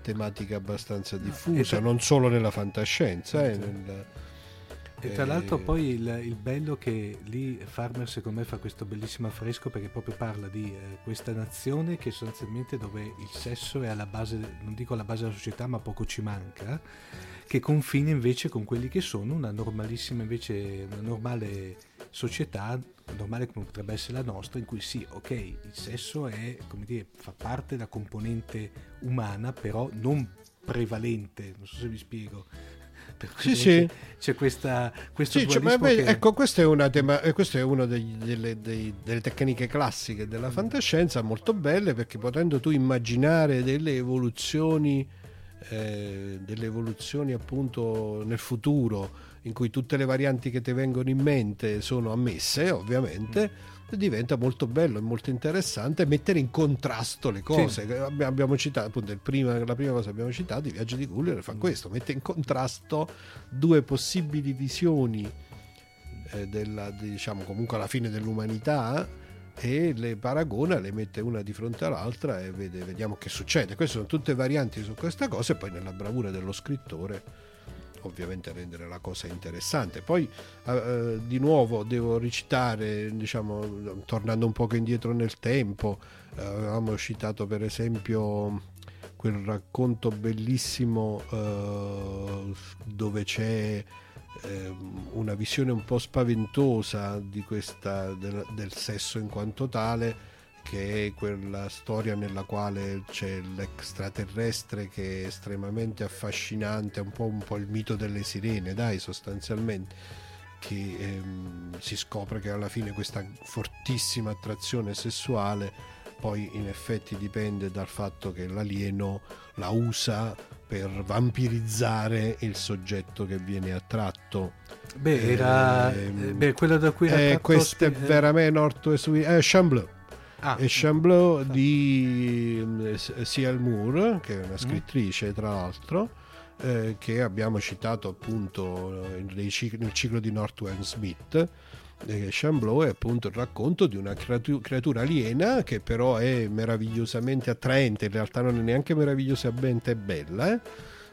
tematica abbastanza diffusa, e tra- non solo nella fantascienza. eh, nel- E tra Eh, l'altro poi il, il bello che lì Farmer secondo me fa questo bellissimo affresco perché proprio parla di eh, questa nazione che sostanzialmente dove il sesso è alla base, non dico alla base della società ma poco ci manca, che confina invece con quelli che sono una normalissima invece, una normale società, normale come potrebbe essere la nostra, in cui sì, ok, il sesso è, come dire, fa parte della componente umana però non prevalente, non so se vi spiego. Sì, sì. c'è questa, questo Sì, cioè, beh, che- ecco, questa è una, tema- eh, questa è una degli- delle, dei- delle tecniche classiche della fantascienza, molto belle perché potendo tu immaginare delle evoluzioni, eh, delle evoluzioni appunto nel futuro in cui tutte le varianti che ti vengono in mente sono ammesse, ovviamente. Diventa molto bello e molto interessante mettere in contrasto le cose. abbi- Abbiamo citato, appunto, il prima- la prima cosa che abbiamo citato, i viaggi di Gulliver fa questo, mette in contrasto due possibili visioni eh, della, diciamo comunque alla fine dell'umanità e le paragona, le mette una di fronte all'altra e vede- vediamo che succede. Queste sono tutte varianti su questa cosa e poi nella bravura dello scrittore ovviamente rendere la cosa interessante. Poi eh, eh, di nuovo devo recitare, diciamo, tornando un poco indietro nel tempo, eh, avevamo citato per esempio quel racconto bellissimo eh, dove c'è ehm, una visione un po' spaventosa questa, del, del sesso in quanto tale che è quella storia nella quale c'è l'extraterrestre che è estremamente affascinante, un po', un po il mito delle sirene, dai, sostanzialmente, che ehm, si scopre che alla fine questa fortissima attrazione sessuale poi in effetti dipende dal fatto che l'alieno la usa per vampirizzare il soggetto che viene attratto. Beh, era eh, beh, quello da cui era eh, questo è eh, veramente North West Wing- eh, Chamblot. Ah, E Chamblot di mm, C.L. Moore, che è una scrittrice tra l'altro, eh, che abbiamo citato appunto eh, nei cic- nel ciclo di Northwell Smith. Eh, Chamblot è appunto il racconto di una creatu- creatura aliena che però è meravigliosamente attraente, in realtà non è neanche meravigliosamente bella, eh?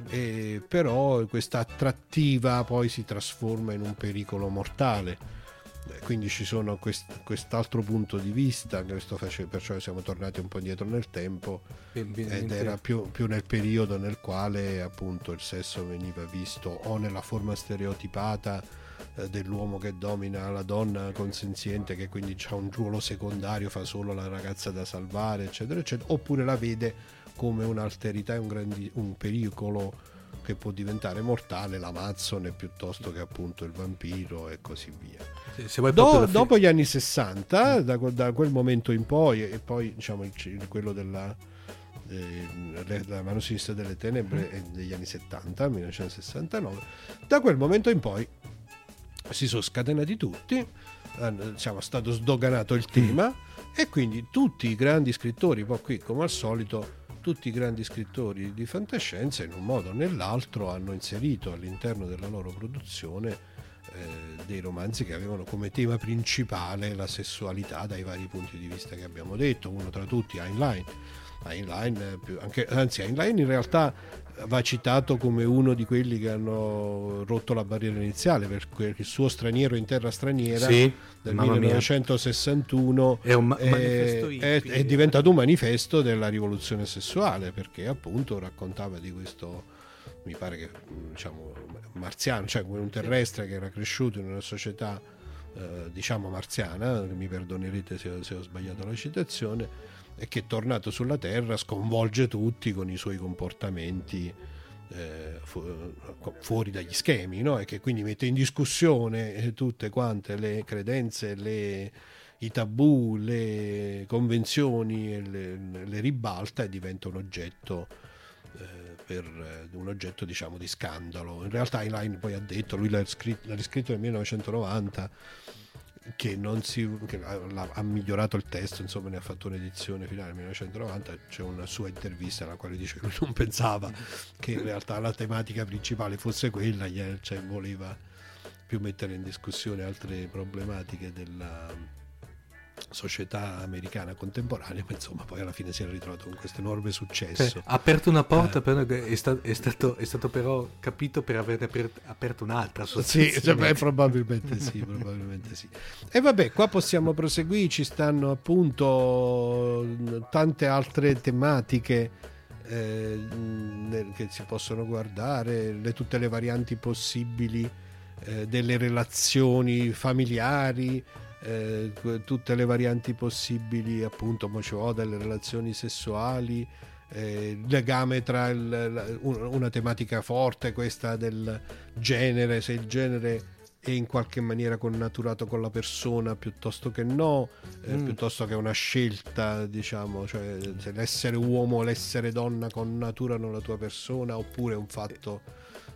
E però questa attrattiva poi si trasforma in un pericolo mortale. Eh, Quindi ci sono quest- quest'altro punto di vista, questo face- perciò siamo tornati un po' indietro nel tempo, ed era più, più nel periodo nel quale appunto il sesso veniva visto o nella forma stereotipata eh, dell'uomo che domina la donna consenziente che quindi ha un ruolo secondario, fa solo la ragazza da salvare, eccetera, eccetera, oppure la vede come un'alterità e un, un pericolo che può diventare mortale, l'amazzone piuttosto che appunto il vampiro e così via. se- se Do- dopo gli anni 60, da, que- da quel momento in poi, e poi diciamo il- quello della, eh, le- la mano sinistra delle tenebre è degli anni 70, 1969, da quel momento in poi si sono scatenati tutti, diciamo, è stato sdoganato il tema e quindi tutti i grandi scrittori, poi qui come al solito, tutti i grandi scrittori di fantascienza in un modo o nell'altro hanno inserito all'interno della loro produzione eh, dei romanzi che avevano come tema principale la sessualità dai vari punti di vista che abbiamo detto, uno tra tutti Heinlein. Heinlein, eh, più- anche- anzi Heinlein in realtà va citato come uno di quelli che hanno rotto la barriera iniziale perché il suo straniero in terra straniera Sì, del mamma mia. 1961 È un ma- è, è- è diventato un manifesto della rivoluzione sessuale perché appunto raccontava di questo mi pare che diciamo marziano cioè un terrestre che era cresciuto in una società eh, diciamo marziana mi perdonerete se, se ho sbagliato la citazione e che tornato sulla terra sconvolge tutti con i suoi comportamenti eh, fu- fuori dagli schemi no? e che quindi mette in discussione eh, tutte quante le credenze, le, i tabù, le convenzioni le, le ribalta e diventa un oggetto eh, per eh, un oggetto diciamo di scandalo. In realtà Heinlein poi ha detto, lui l'ha, scritto, l'ha riscritto nel 1990 che, si, che ha, ha migliorato il testo, insomma ne ha fatto un'edizione finale nel 1990, c'è una sua intervista nella quale dice che lui non pensava che in realtà la tematica principale fosse quella, cioè voleva più mettere in discussione altre problematiche della società americana contemporanea, ma insomma poi alla fine si era ritrovato con questo enorme successo. ha aperto una porta, Eh. però è, sta- è stato, è stato però capito per averne aper- aperto un'altra. Sì, cioè, beh, probabilmente sì, probabilmente sì. E vabbè, qua possiamo proseguire, ci stanno appunto tante altre tematiche eh, che si possono guardare, le- tutte le varianti possibili eh, delle relazioni familiari, eh, tutte le varianti possibili appunto mo delle relazioni sessuali, eh, il legame tra il- la- un- una tematica forte, questa del genere, se il genere è in qualche maniera connaturato con la persona piuttosto che no, eh, Mm. piuttosto che una scelta, diciamo, cioè se l'essere uomo o l'essere donna connaturano la tua persona oppure è un fatto,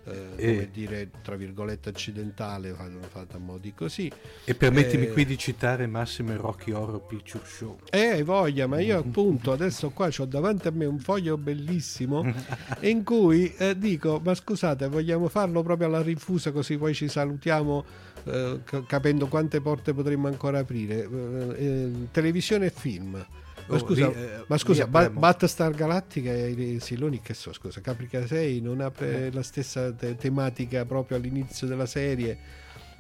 eh, E- come dire, tra virgolette accidentale, fatto a modi così. E permettimi Eh. qui di citare Massimo e Rocky Horror Picture Show. Eh, hai voglia, ma io appunto adesso qua ho davanti a me un foglio bellissimo in cui eh, dico, ma scusate, vogliamo farlo proprio alla rinfusa così poi ci salutiamo eh, ca- capendo quante porte potremmo ancora aprire. Eh, eh, televisione e film. Ma Oh, scusa, lì, eh, ma scusa Ba-. Battlestar Galactica e i Siloni che so, scusa, Caprica 6 non apre la stessa te- tematica proprio all'inizio della serie.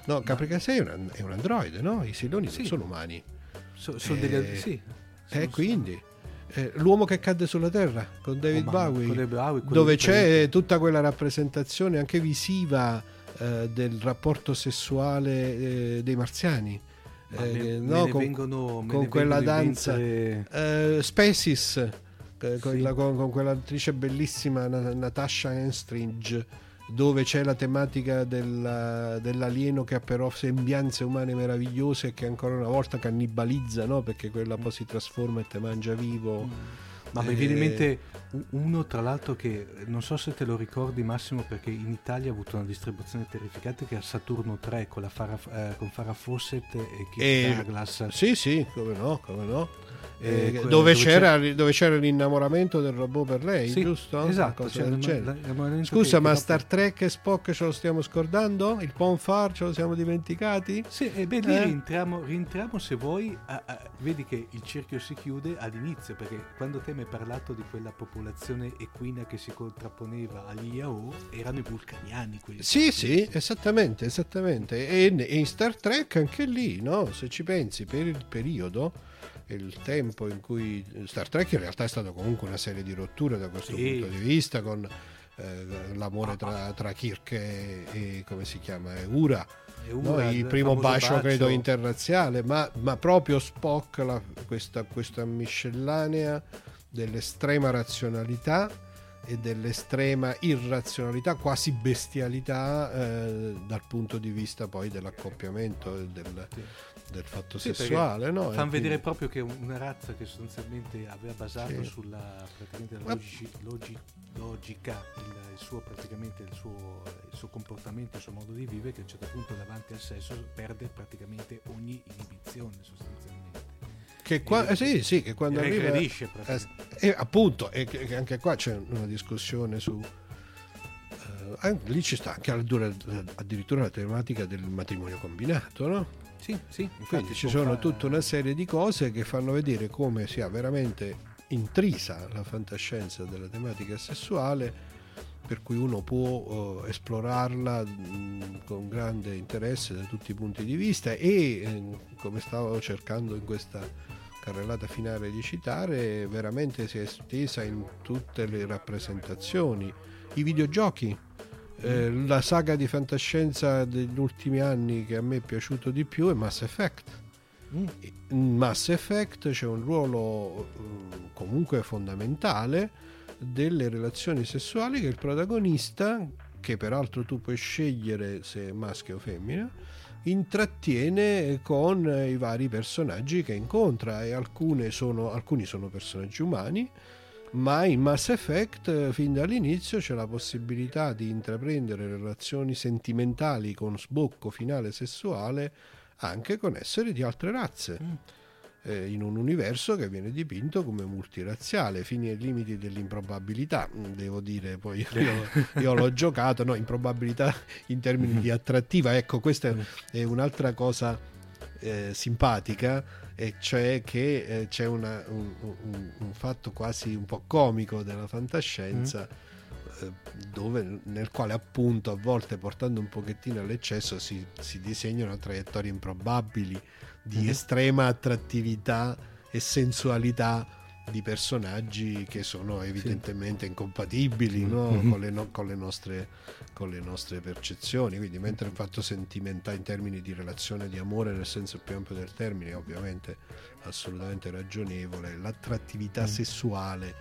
No, Caprica 6 è un, è un androide, no? I Siloni Sì. non sono umani. So- sono Eh, degli- sì. Sono- quindi eh, l'uomo che cadde sulla terra con David Oh, Bowie, con Bowie, dove c'è tutta quella rappresentazione anche visiva eh, del rapporto sessuale eh, dei marziani. Eh, me- me no, ne con, vengono- me con quella danza eh, Species eh, con, Sì. la- con- con quell'attrice bellissima Na- Natasha Henstridge dove c'è la tematica della- dell'alieno che ha però sembianze umane meravigliose e che ancora una volta cannibalizza no? perché quella poi si trasforma e te mangia vivo Ma mi viene in Eh, mente uno, tra l'altro, che non so se te lo ricordi, Massimo, perché in Italia ha avuto una distribuzione terrificante che è Saturno 3 con, Farah, eh, con Farah Fawcett e Kirk E- Douglas. sì sì come no come no Eh, Eh, dove, dove c'era, dove c'era l'innamoramento del robot per lei Sì, giusto? Esatto. Scusa, che- ma che Star dopo- Trek e Spock ce lo stiamo scordando? Il Ponfar ce lo siamo dimenticati? Sì, e beh, lì Eh? rientriamo, rientriamo se vuoi, a- a- vedi che il cerchio si chiude all'inizio, perché quando te mi hai parlato di quella popolazione equina che si contrapponeva agli Yao, erano i vulcaniani quelli. Sì, sì, esattamente, esattamente. E, e in Star Trek anche lì, no? Se ci pensi, per il periodo, il tempo in cui Star Trek in realtà è stato comunque una serie di rotture da questo Sì. punto di vista, con eh, l'amore tra, tra Kirk e, e come si chiama, e Ura. No? Il primo famoso bacio, credo bacio. interrazziale, ma, ma proprio Spock, la- questa, questa miscellanea dell'estrema razionalità e dell'estrema irrazionalità, quasi bestialità eh, dal punto di vista poi dell'accoppiamento e del, del fatto Sì, sessuale. No? Fanno vedere quindi- proprio che una razza che sostanzialmente aveva basato Sì. sulla logici- logi- logica, il, il suo praticamente il suo, il suo comportamento, il suo modo di vivere, che a un certo punto davanti al sesso perde praticamente ogni inibizione sostanzialmente. Che qua- eh, sì, sì, che quando arriva... regredisce Eh, praticamente. e appunto, e che anche qua c'è una discussione su... eh, lì ci sta anche addirittura, la tematica del matrimonio combinato, no? Sì, sì, infatti Quindi ci sono fa- tutta una serie di cose che fanno vedere come sia veramente intrisa la fantascienza della tematica sessuale, per cui uno può eh, esplorarla mh, con grande interesse da tutti i punti di vista e, eh, come stavo cercando in questa carrellata finale di citare, veramente si è estesa in tutte le rappresentazioni. I videogiochi, eh, la saga di fantascienza degli ultimi anni che a me è piaciuto di più è Mass Effect. Mm. In Mass Effect c'è un ruolo eh, comunque fondamentale delle relazioni sessuali che il protagonista, che peraltro tu puoi scegliere se è maschio o femmina, intrattiene con i vari personaggi che incontra e sono, alcuni sono personaggi umani ma in Mass Effect eh, fin dall'inizio c'è la possibilità di intraprendere relazioni sentimentali con sbocco finale sessuale anche con esseri di altre razze Mm. Eh, in un universo che viene dipinto come multirazziale fini e limiti dell'improbabilità. Mm, devo dire poi io, io l'ho giocato no improbabilità in termini di attrattiva. Ecco questa è- un'altra cosa eh, simpatica e cioè che eh, c'è una- un, un- un fatto quasi un po' comico della fantascienza eh, dove, nel quale appunto a volte portando un pochettino all'eccesso si, si disegnano traiettorie improbabili di Mhm. estrema attrattività e sensualità di personaggi che sono evidentemente incompatibili no? Mhm. con, le no- con le nostre, con le nostre percezioni. Quindi, mentre il fatto sentimentale in termini di relazione di amore nel senso più ampio del termine, è ovviamente assolutamente ragionevole, l'attrattività Mm. sessuale.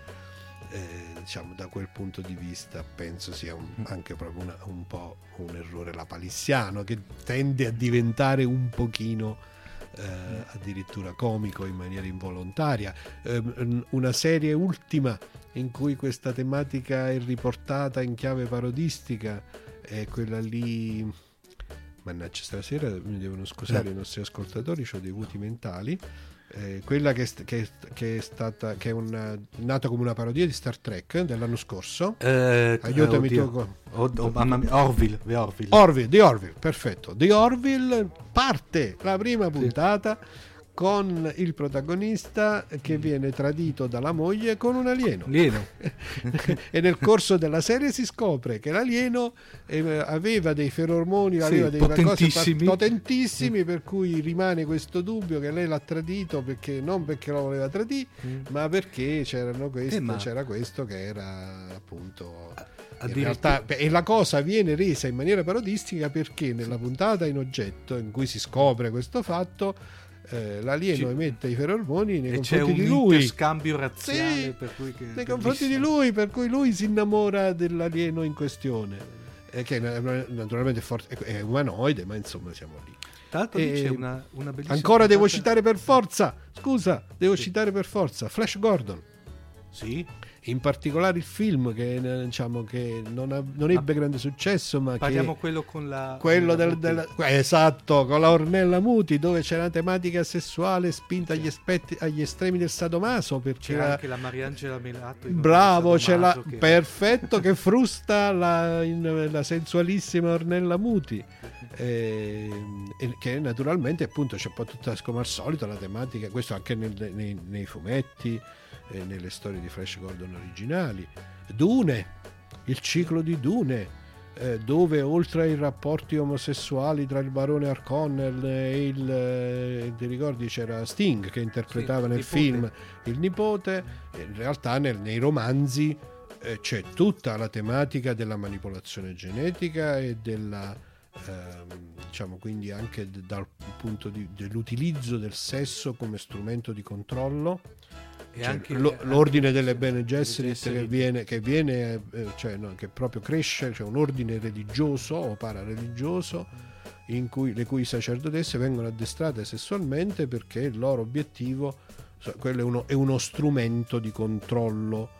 eh, diciamo da quel punto di vista penso sia un- Mm. anche proprio una- un po' un errore lapalissiano che tende a diventare un pochino eh, addirittura comico in maniera involontaria. Ehm, una serie ultima in cui questa tematica è riportata in chiave parodistica è quella lì. Mannaggia, stasera mi devono scusare i nostri ascoltatori, ho dei vuoti mentali. Eh, quella che, che che è stata che è una, nata come una parodia di Star Trek dell'anno scorso. Eh, Aiutami oddio. tu. con- Oh, mamma mia, Orville, The Orville. Orville, The Orville, perfetto. The Orville parte la prima puntata con il protagonista che viene tradito dalla moglie con un alieno. Lieno. e nel corso della serie si scopre che l'alieno eh, aveva dei ferormoni, Sì, aveva dei cose potentissimi. potentissimi, per cui rimane questo dubbio che lei l'ha tradito perché non perché lo voleva tradire, Mm. ma perché c'erano questi, Eh, ma- c'era questo che era appunto In realtà, e la cosa viene resa in maniera parodistica perché nella puntata in oggetto in cui si scopre questo fatto eh, l'alieno Ci- emette i feromoni nei E c'è confronti un di lui. interscambio razziale Sì, per cui che- nei confronti di lui per cui lui si innamora dell'alieno in questione. Eh, che na- naturalmente è, è umanoide ma insomma siamo lì. Lì E- c'è una, una bellissima ancora devo citare per forza scusa devo citare per forza Flash Gordon. Sì, in particolare il film che, eh, diciamo, che non, ha- non ebbe grande successo ma parliamo che quello con la... quello del, del- esatto con la Ornella Muti dove c'era una tematica sessuale spinta agli, aspetti- agli estremi del sadomaso perché C'era anche la Mariangela Melato. bravo c'è la, che- perfetto che frusta la, in- la sensualissima Ornella Muti. Eh, che naturalmente appunto c'è un po' tutta come al solito la tematica questo anche nel- nei, nei fumetti eh, nelle storie di Flash Gordon originali. Dune il ciclo di Dune eh, dove oltre ai rapporti omosessuali tra il barone Harkonnel e il eh, ti ricordi c'era Sting che interpretava Sì, nel nipote. film il nipote. In realtà nel- nei romanzi eh, c'è tutta la tematica della manipolazione genetica e della ehm, diciamo quindi anche dal punto di- dell'utilizzo del sesso come strumento di controllo cioè, anche- lo- anche- l'ordine delle Bene Gesserit che viene, che viene eh, cioè, no, che proprio cresce cioè un ordine religioso o parareligioso in cui le cui sacerdotesse vengono addestrate sessualmente perché il loro obiettivo quello è uno, è uno strumento di controllo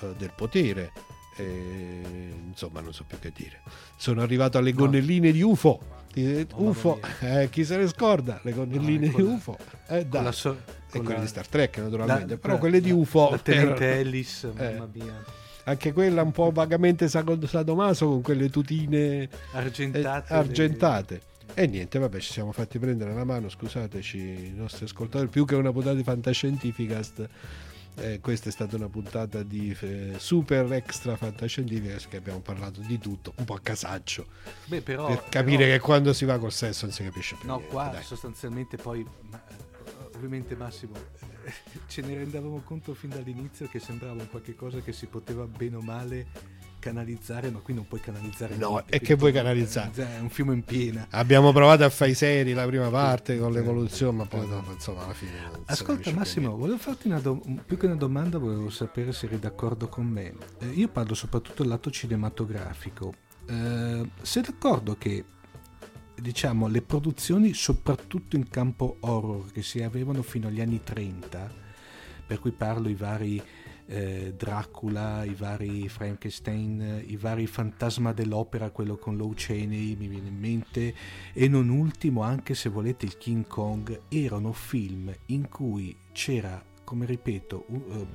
eh, del potere. E, insomma non so più che dire. Sono arrivato alle gonnelline di UFO. Di- Oh, mamma UFO eh, chi se ne scorda? Le gonnelline No, di la- UFO. Eh, con la so- e quelle la- di Star Trek naturalmente la- però quelle di UFO La tenente erano- Ellis, Eh. mamma mia. anche quella un po' vagamente sadomaso con quelle tutine eh, Argentate. argentate e niente vabbè ci siamo fatti prendere la mano scusateci i nostri ascoltatori più che una puntata di fantascientificast eh, questa è stata una puntata di eh, super extra fantascientificast che abbiamo parlato di tutto un po' a casaccio Beh, però, per capire però- che quando si va col sesso non si capisce più No, niente, qua dai. sostanzialmente poi, eh, ovviamente Massimo, eh, ce ne rendavamo conto fin dall'inizio che sembrava un qualche cosa che si poteva bene o male canalizzare, ma qui non puoi canalizzare No, niente, e che vuoi puoi canalizzare? È un fiume in piena. abbiamo provato a fare i seri la prima parte con l'evoluzione ma poi dopo insomma alla fine Ascolta Massimo, volevo farti una do- più che una domanda, volevo sapere se eri d'accordo con me. Eh, io parlo soprattutto del lato cinematografico. Eh, sei d'accordo che diciamo le produzioni soprattutto in campo horror che si avevano fino agli anni 30, per cui parlo i vari eh, Dracula, i vari Frankenstein, i vari Fantasma dell'opera, quello con Lou Chaney mi viene in mente, e non ultimo anche se volete il King Kong, erano film in cui c'era, come ripeto, u-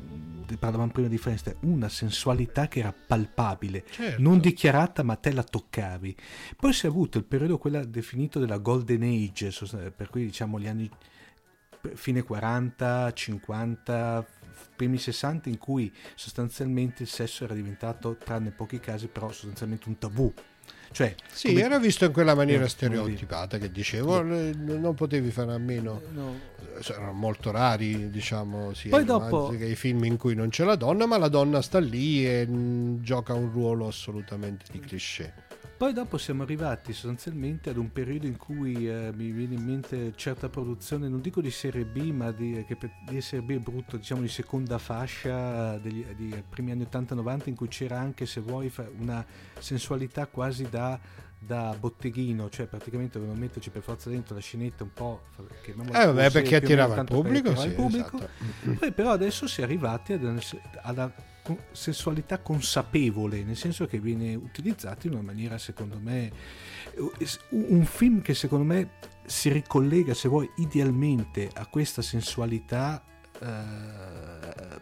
eh, parlavamo prima di Frankenstein, una sensualità che era palpabile, Certo. non dichiarata ma te la toccavi. Poi si è avuto il periodo quella definito della Golden Age, per cui diciamo gli anni fine 40, 50, primi 60 in cui sostanzialmente il sesso era diventato, tranne pochi casi, però sostanzialmente un tabù. Cioè, Sì, come- era visto in quella maniera Eh, come dire. stereotipata che dicevo, eh, non potevi fare a meno, no, eh, erano molto rari, diciamo, sia Poi i dopo- che i film in cui non c'è la donna, ma la donna sta lì e mh, gioca un ruolo assolutamente di cliché. Poi dopo siamo arrivati sostanzialmente ad un periodo in cui eh, mi viene in mente certa produzione, non dico di serie B, ma di, che per- di serie B è brutto, diciamo di seconda fascia degli di primi anni 80-90 in cui c'era anche, se vuoi, una sensualità quasi da, da botteghino, cioè praticamente dovevano metterci per forza dentro la scenetta un po'... Eh vabbè, perché attirava il pubblico, sì, il pubblico. esatto. Poi però adesso si è arrivati ad una- alla sensualità consapevole, nel senso che viene utilizzato in una maniera secondo me eh, un film che secondo me si ricollega se vuoi idealmente a questa sensualità eh,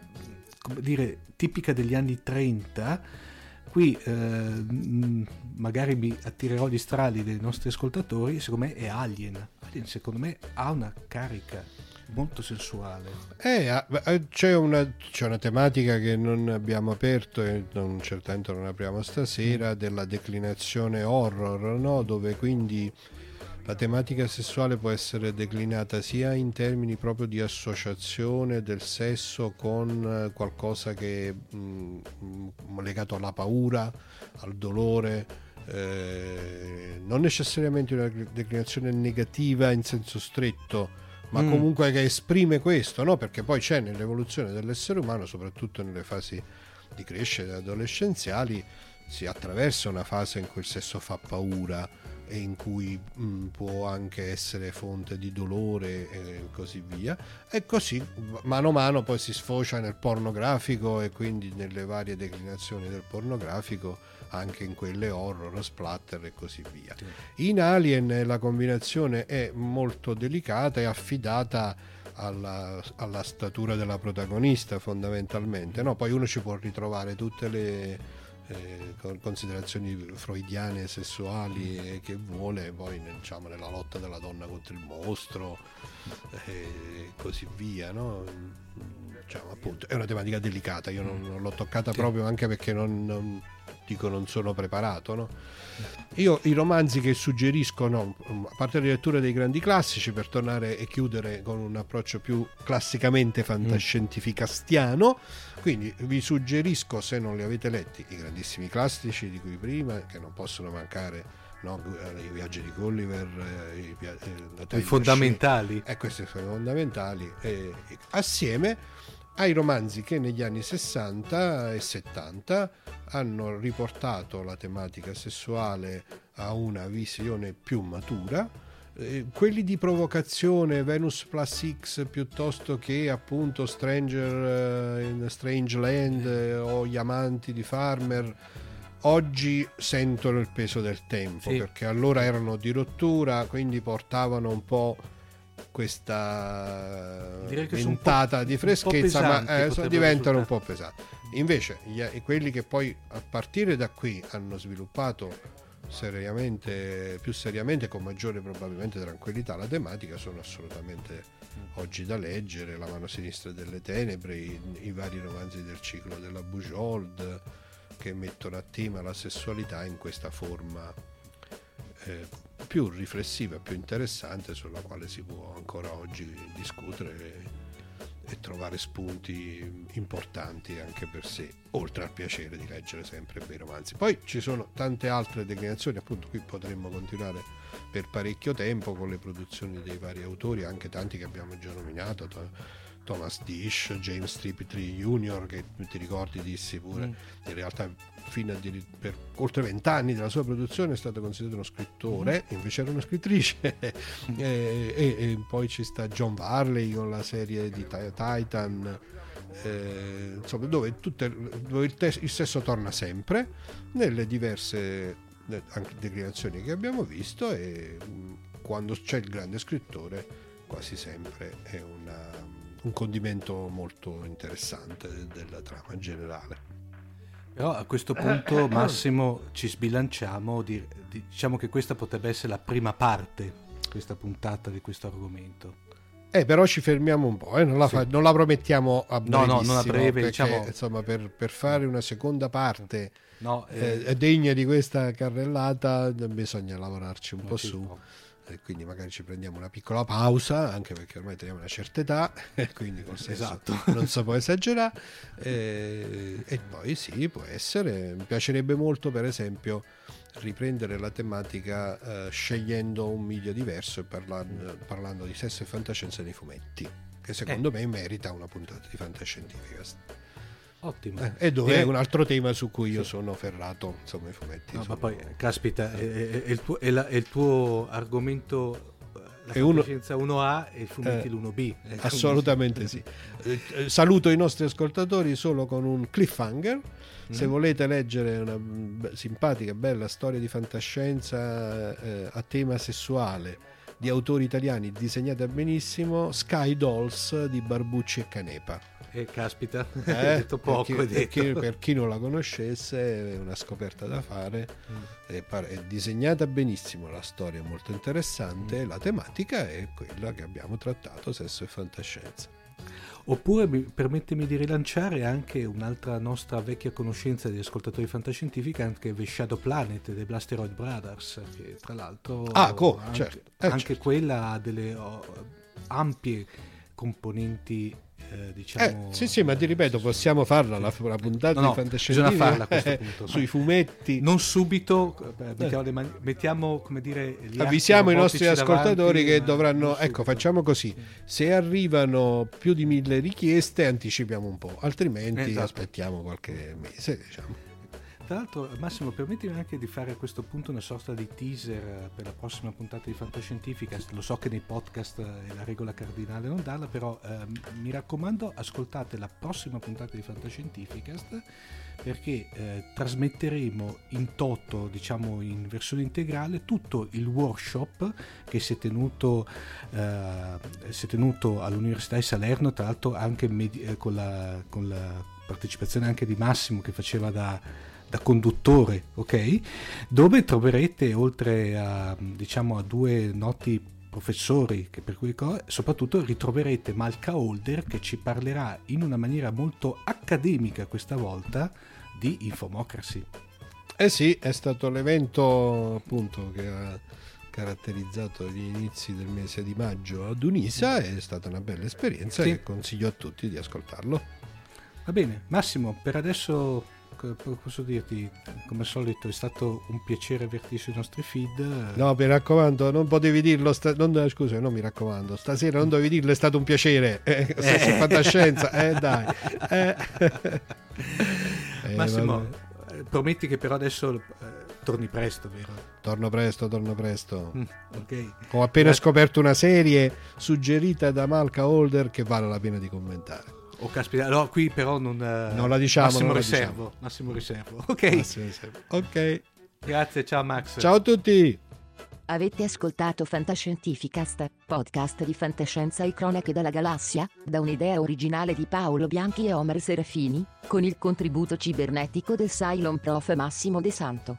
come dire tipica degli anni 30 qui eh, magari mi attirerò gli strali dei nostri ascoltatori secondo me è Alien. Alien secondo me ha una carica molto sensuale Eh, ah, eh, c'è, una, c'è una tematica che non abbiamo aperto e non, certamente non apriamo stasera della declinazione horror, no? dove quindi la tematica sessuale può essere declinata sia in termini proprio di associazione del sesso con eh, qualcosa che è mh, legato alla paura, al dolore, eh, non necessariamente una declinazione negativa in senso stretto, ma mm. comunque che esprime questo, no? perché poi c'è nell'evoluzione dell'essere umano, soprattutto nelle fasi di crescita adolescenziali, si attraversa una fase in cui il sesso fa paura e in cui mh, mm, può anche essere fonte di dolore e così via e così mano a mano poi si sfocia nel pornografico e quindi nelle varie declinazioni del pornografico anche in quelle horror, splatter e così via. In Alien la combinazione è molto delicata e affidata alla, alla statura della protagonista fondamentalmente, no? poi uno ci può ritrovare tutte le eh, considerazioni freudiane sessuali e che vuole poi diciamo, nella lotta della donna contro il mostro e così via no? diciamo, appunto, è una tematica delicata io non, non l'ho toccata proprio anche perché non, non dico non sono preparato. No? Io i romanzi che suggerisco, no, a parte la lettura dei grandi classici, per tornare e chiudere con un approccio più classicamente fantascientificastiano, quindi vi suggerisco, se non li avete letti, i grandissimi classici di cui prima, che non possono mancare. No, i viaggi di Gulliver, eh, i, eh, i fondamentali. Eh, questi sono fondamentali. Eh, assieme ai romanzi che negli anni 60 e 70 hanno riportato la tematica sessuale a una visione più matura. Eh, quelli di provocazione Venus Plus X piuttosto che appunto Stranger eh, in Strange Land eh, o Gli amanti di Farmer oggi sentono il peso del tempo sì. perché allora erano di rottura quindi portavano un po' questa ventata di freschezza, ma eh, diventano un po' pesanti. Invece, gli, quelli che poi a partire da qui hanno sviluppato seriamente, più seriamente, con maggiore probabilmente tranquillità la tematica, sono assolutamente oggi da leggere. La mano sinistra delle tenebre, i, i vari romanzi del ciclo della Bujold che mettono a tema la sessualità in questa forma eh, più riflessiva, più interessante sulla quale si può ancora oggi discutere e, trovare spunti importanti anche per sé, oltre al piacere di leggere sempre bei romanzi. Poi ci sono tante altre declinazioni, appunto qui potremmo continuare per parecchio tempo con le produzioni dei vari autori, anche tanti che abbiamo già nominato Thomas Dish, James Triptree Jr. che ti ricordi dissi pure, mm. in realtà fino a di, per oltre vent'anni della sua produzione è stato considerato uno scrittore, mm. invece era una scrittrice. e, e, e, poi ci sta John Varley con la serie di Titan. Eh, insomma, dove, tutte, dove il, te- il, sesso torna sempre nelle diverse anche declinazioni che abbiamo visto e mm, quando c'è il grande scrittore quasi sempre è una un condimento molto interessante della trama generale. Però a questo punto, Massimo, ci sbilanciamo, diciamo che questa potrebbe essere la prima parte, questa puntata di questo argomento. Eh, però ci fermiamo un po', eh? non, la fa- non, la promettiamo a breve. No, no, non a breve, perché, diciamo... Insomma, per, per, fare una seconda parte no, eh... Eh, degna di questa carrellata bisogna lavorarci un no, po' su. No e quindi magari ci prendiamo una piccola pausa, anche perché ormai teniamo una certa età, e quindi senso esatto. non si può esagerare. E, e, poi sì, può essere. Mi piacerebbe molto, per esempio, riprendere la tematica eh, scegliendo un media diverso e parlando, parlando, di sesso e fantascienza nei fumetti, che secondo eh. me merita una puntata di fantascientifica. Ottimo. Eh, e dove è un altro tema su cui io sono ferrato, insomma, i fumetti. No, sono... Ma poi, caspita, è, è, è, il tuo, la, è, il tuo, argomento la è uno... 1A e i fumetti eh, l'1B. Eh, assolutamente sì. Eh, eh, saluto i nostri ascoltatori solo con un cliffhanger. Mm. Se volete leggere una simpatica, bella storia di fantascienza eh, a tema sessuale di autori italiani disegnata benissimo, Sky Dolls di Barbucci e Canepa eh, caspita, eh, hai detto poco. Per chi, chi, per chi, non la conoscesse è una scoperta da fare. Mm. È, è, disegnata benissimo, la storia è molto interessante, mm. la tematica è quella che abbiamo trattato, sesso e fantascienza. Oppure mi- permettimi di rilanciare anche un'altra nostra vecchia conoscenza di ascoltatori fantascientifica, anche The Shadow Planet dei Blasteroid Brothers, che tra l'altro Ah, come, anche, certo. Eh, anche certo. quella ha delle oh, ampie componenti, eh, diciamo... Eh, sì, sì, ma ti ripeto, possiamo farla la, la puntata No, no, di fantascientifica bisogna farla a questo eh, punto. sui fumetti. Non subito, eh, mettiamo, le mani- mettiamo, come dire, gli Avvisiamo i nostri ascoltatori davanti, che dovranno. Ecco, facciamo così: se arrivano più di mille richieste, anticipiamo un po', altrimenti Esatto. aspettiamo qualche mese. Diciamo. Tra l'altro, Massimo, permettimi anche di fare a questo punto una sorta di teaser eh, per la prossima puntata di Fantascientifica. Lo so che nei podcast eh, è la regola cardinale non darla, però ehm, mi raccomando, ascoltate la prossima puntata di Fantascientificast perché eh, trasmetteremo in toto, diciamo in versione integrale, tutto il workshop che si è tenuto, eh, si è tenuto all'Università di Salerno, tra l'altro anche medi- eh, con, la, con la partecipazione anche di Massimo che faceva da, da conduttore, ok? Dove troverete oltre a, diciamo, a due noti professori che per cui soprattutto ritroverete Malca Holder che ci parlerà in una maniera molto accademica questa volta di Infomocracy. Eh sì, è stato l'evento appunto che ha caratterizzato gli inizi del mese di maggio ad Unisa. È stata una bella esperienza Sì. e consiglio a tutti di ascoltarlo. Va bene, Massimo, per adesso posso dirti, come al solito è stato un piacere averti sui nostri feed. No, mi raccomando, non potevi dirlo. sta- non, scusa, non mi raccomando. Stasera non dovevi dirlo, è stato un piacere. Eh, su fantascienza, eh dai. Eh. Eh, Massimo, vabbè. eh, prometti che però adesso eh, torni presto, vero? Torno presto, torno presto. Mm, ok. Ho appena Grazie. scoperto una serie suggerita da Malca Holder che vale la pena di commentare. Oh, caspita, no, qui però non, eh, Non la diciamo, Massimo non la riservo. Massimo riservo. Ok, Massimo, sì. Ok, grazie, ciao Max. ciao a tutti. Avete ascoltato Fantascientificast, podcast di fantascienza e cronache dalla galassia, da un'idea originale di Paolo Bianchi e Omer Serafini, con il contributo cibernetico del Cylon Prof Massimo De Santo.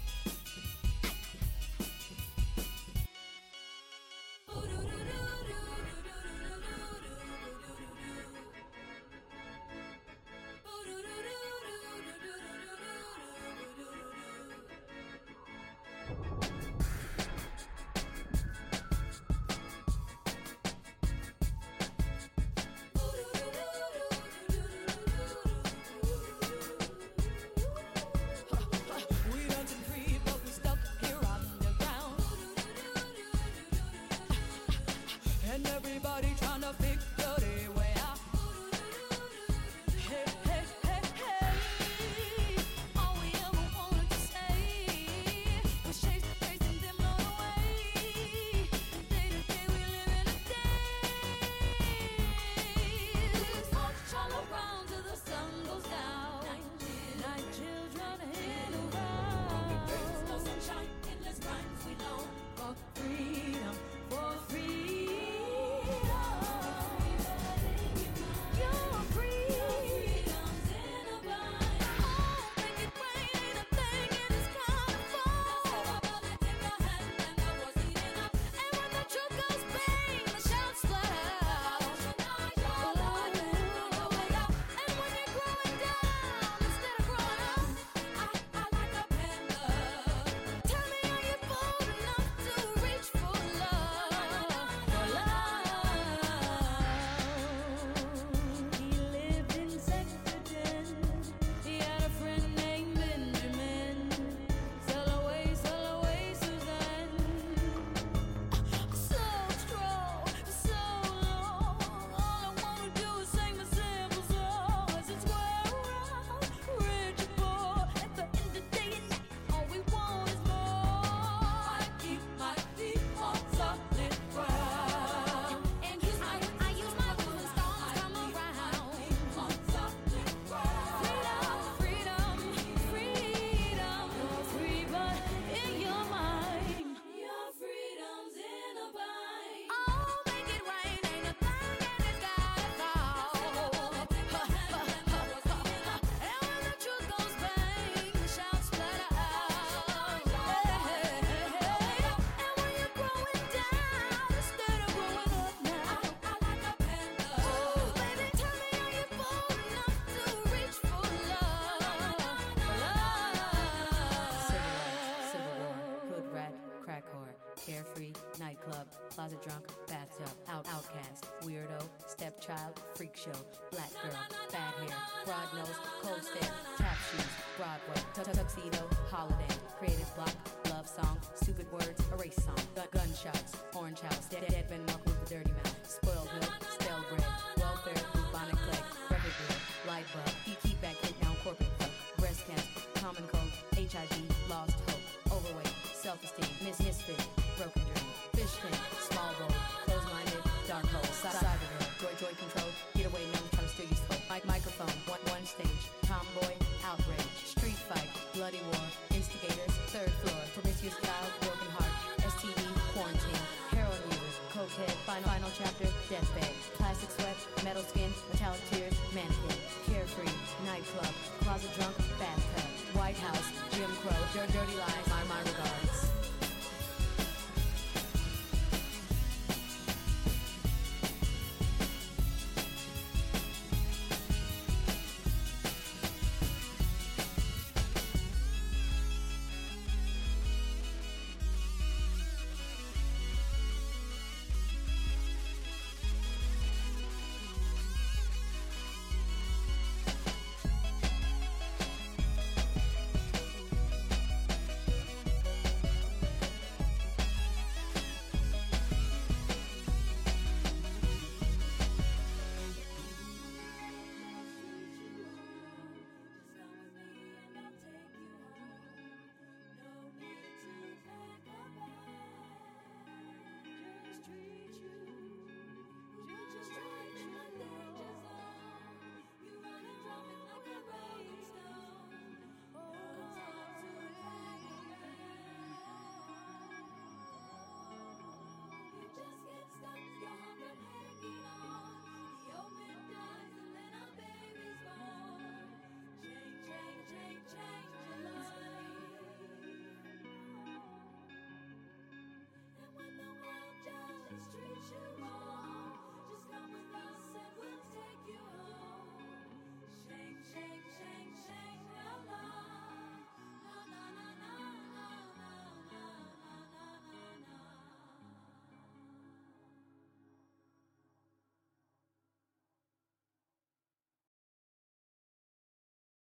Drunk, bathtub, out, outcast, weirdo, stepchild, freak show, black girl, bad hair, broad nose, cold stare, tap shoes, Broadway, tuxedo, holiday, creative block, love song, stupid words, erase song, gun- gunshots, orange house, dead, dead Ben Mark with the dirty mouth, spoiled milk, stale bread, welfare, bubonic plague, record deal, light bulb, keep, keep back, hit down, corporate fuck, breast cancer, common cold, HIV, lost hope, overweight, self-esteem, miss misfit, fish tank, small bowl, close-minded, dark hole, cy- cybergirl, joy joy control, get away, no trying to steal soul, mic microphone, one one stage, tomboy, outrage, street fight, bloody war, instigators, third floor, promiscuous child, broken heart, STD, quarantine, heroin users, cokehead, final final chapter, deathbed, plastic sweat, metal skin, metallic tears, mannequin, carefree, nightclub, closet drunk, bathtub, White House, Jim Crow, dirty, dirty lies, my my regards.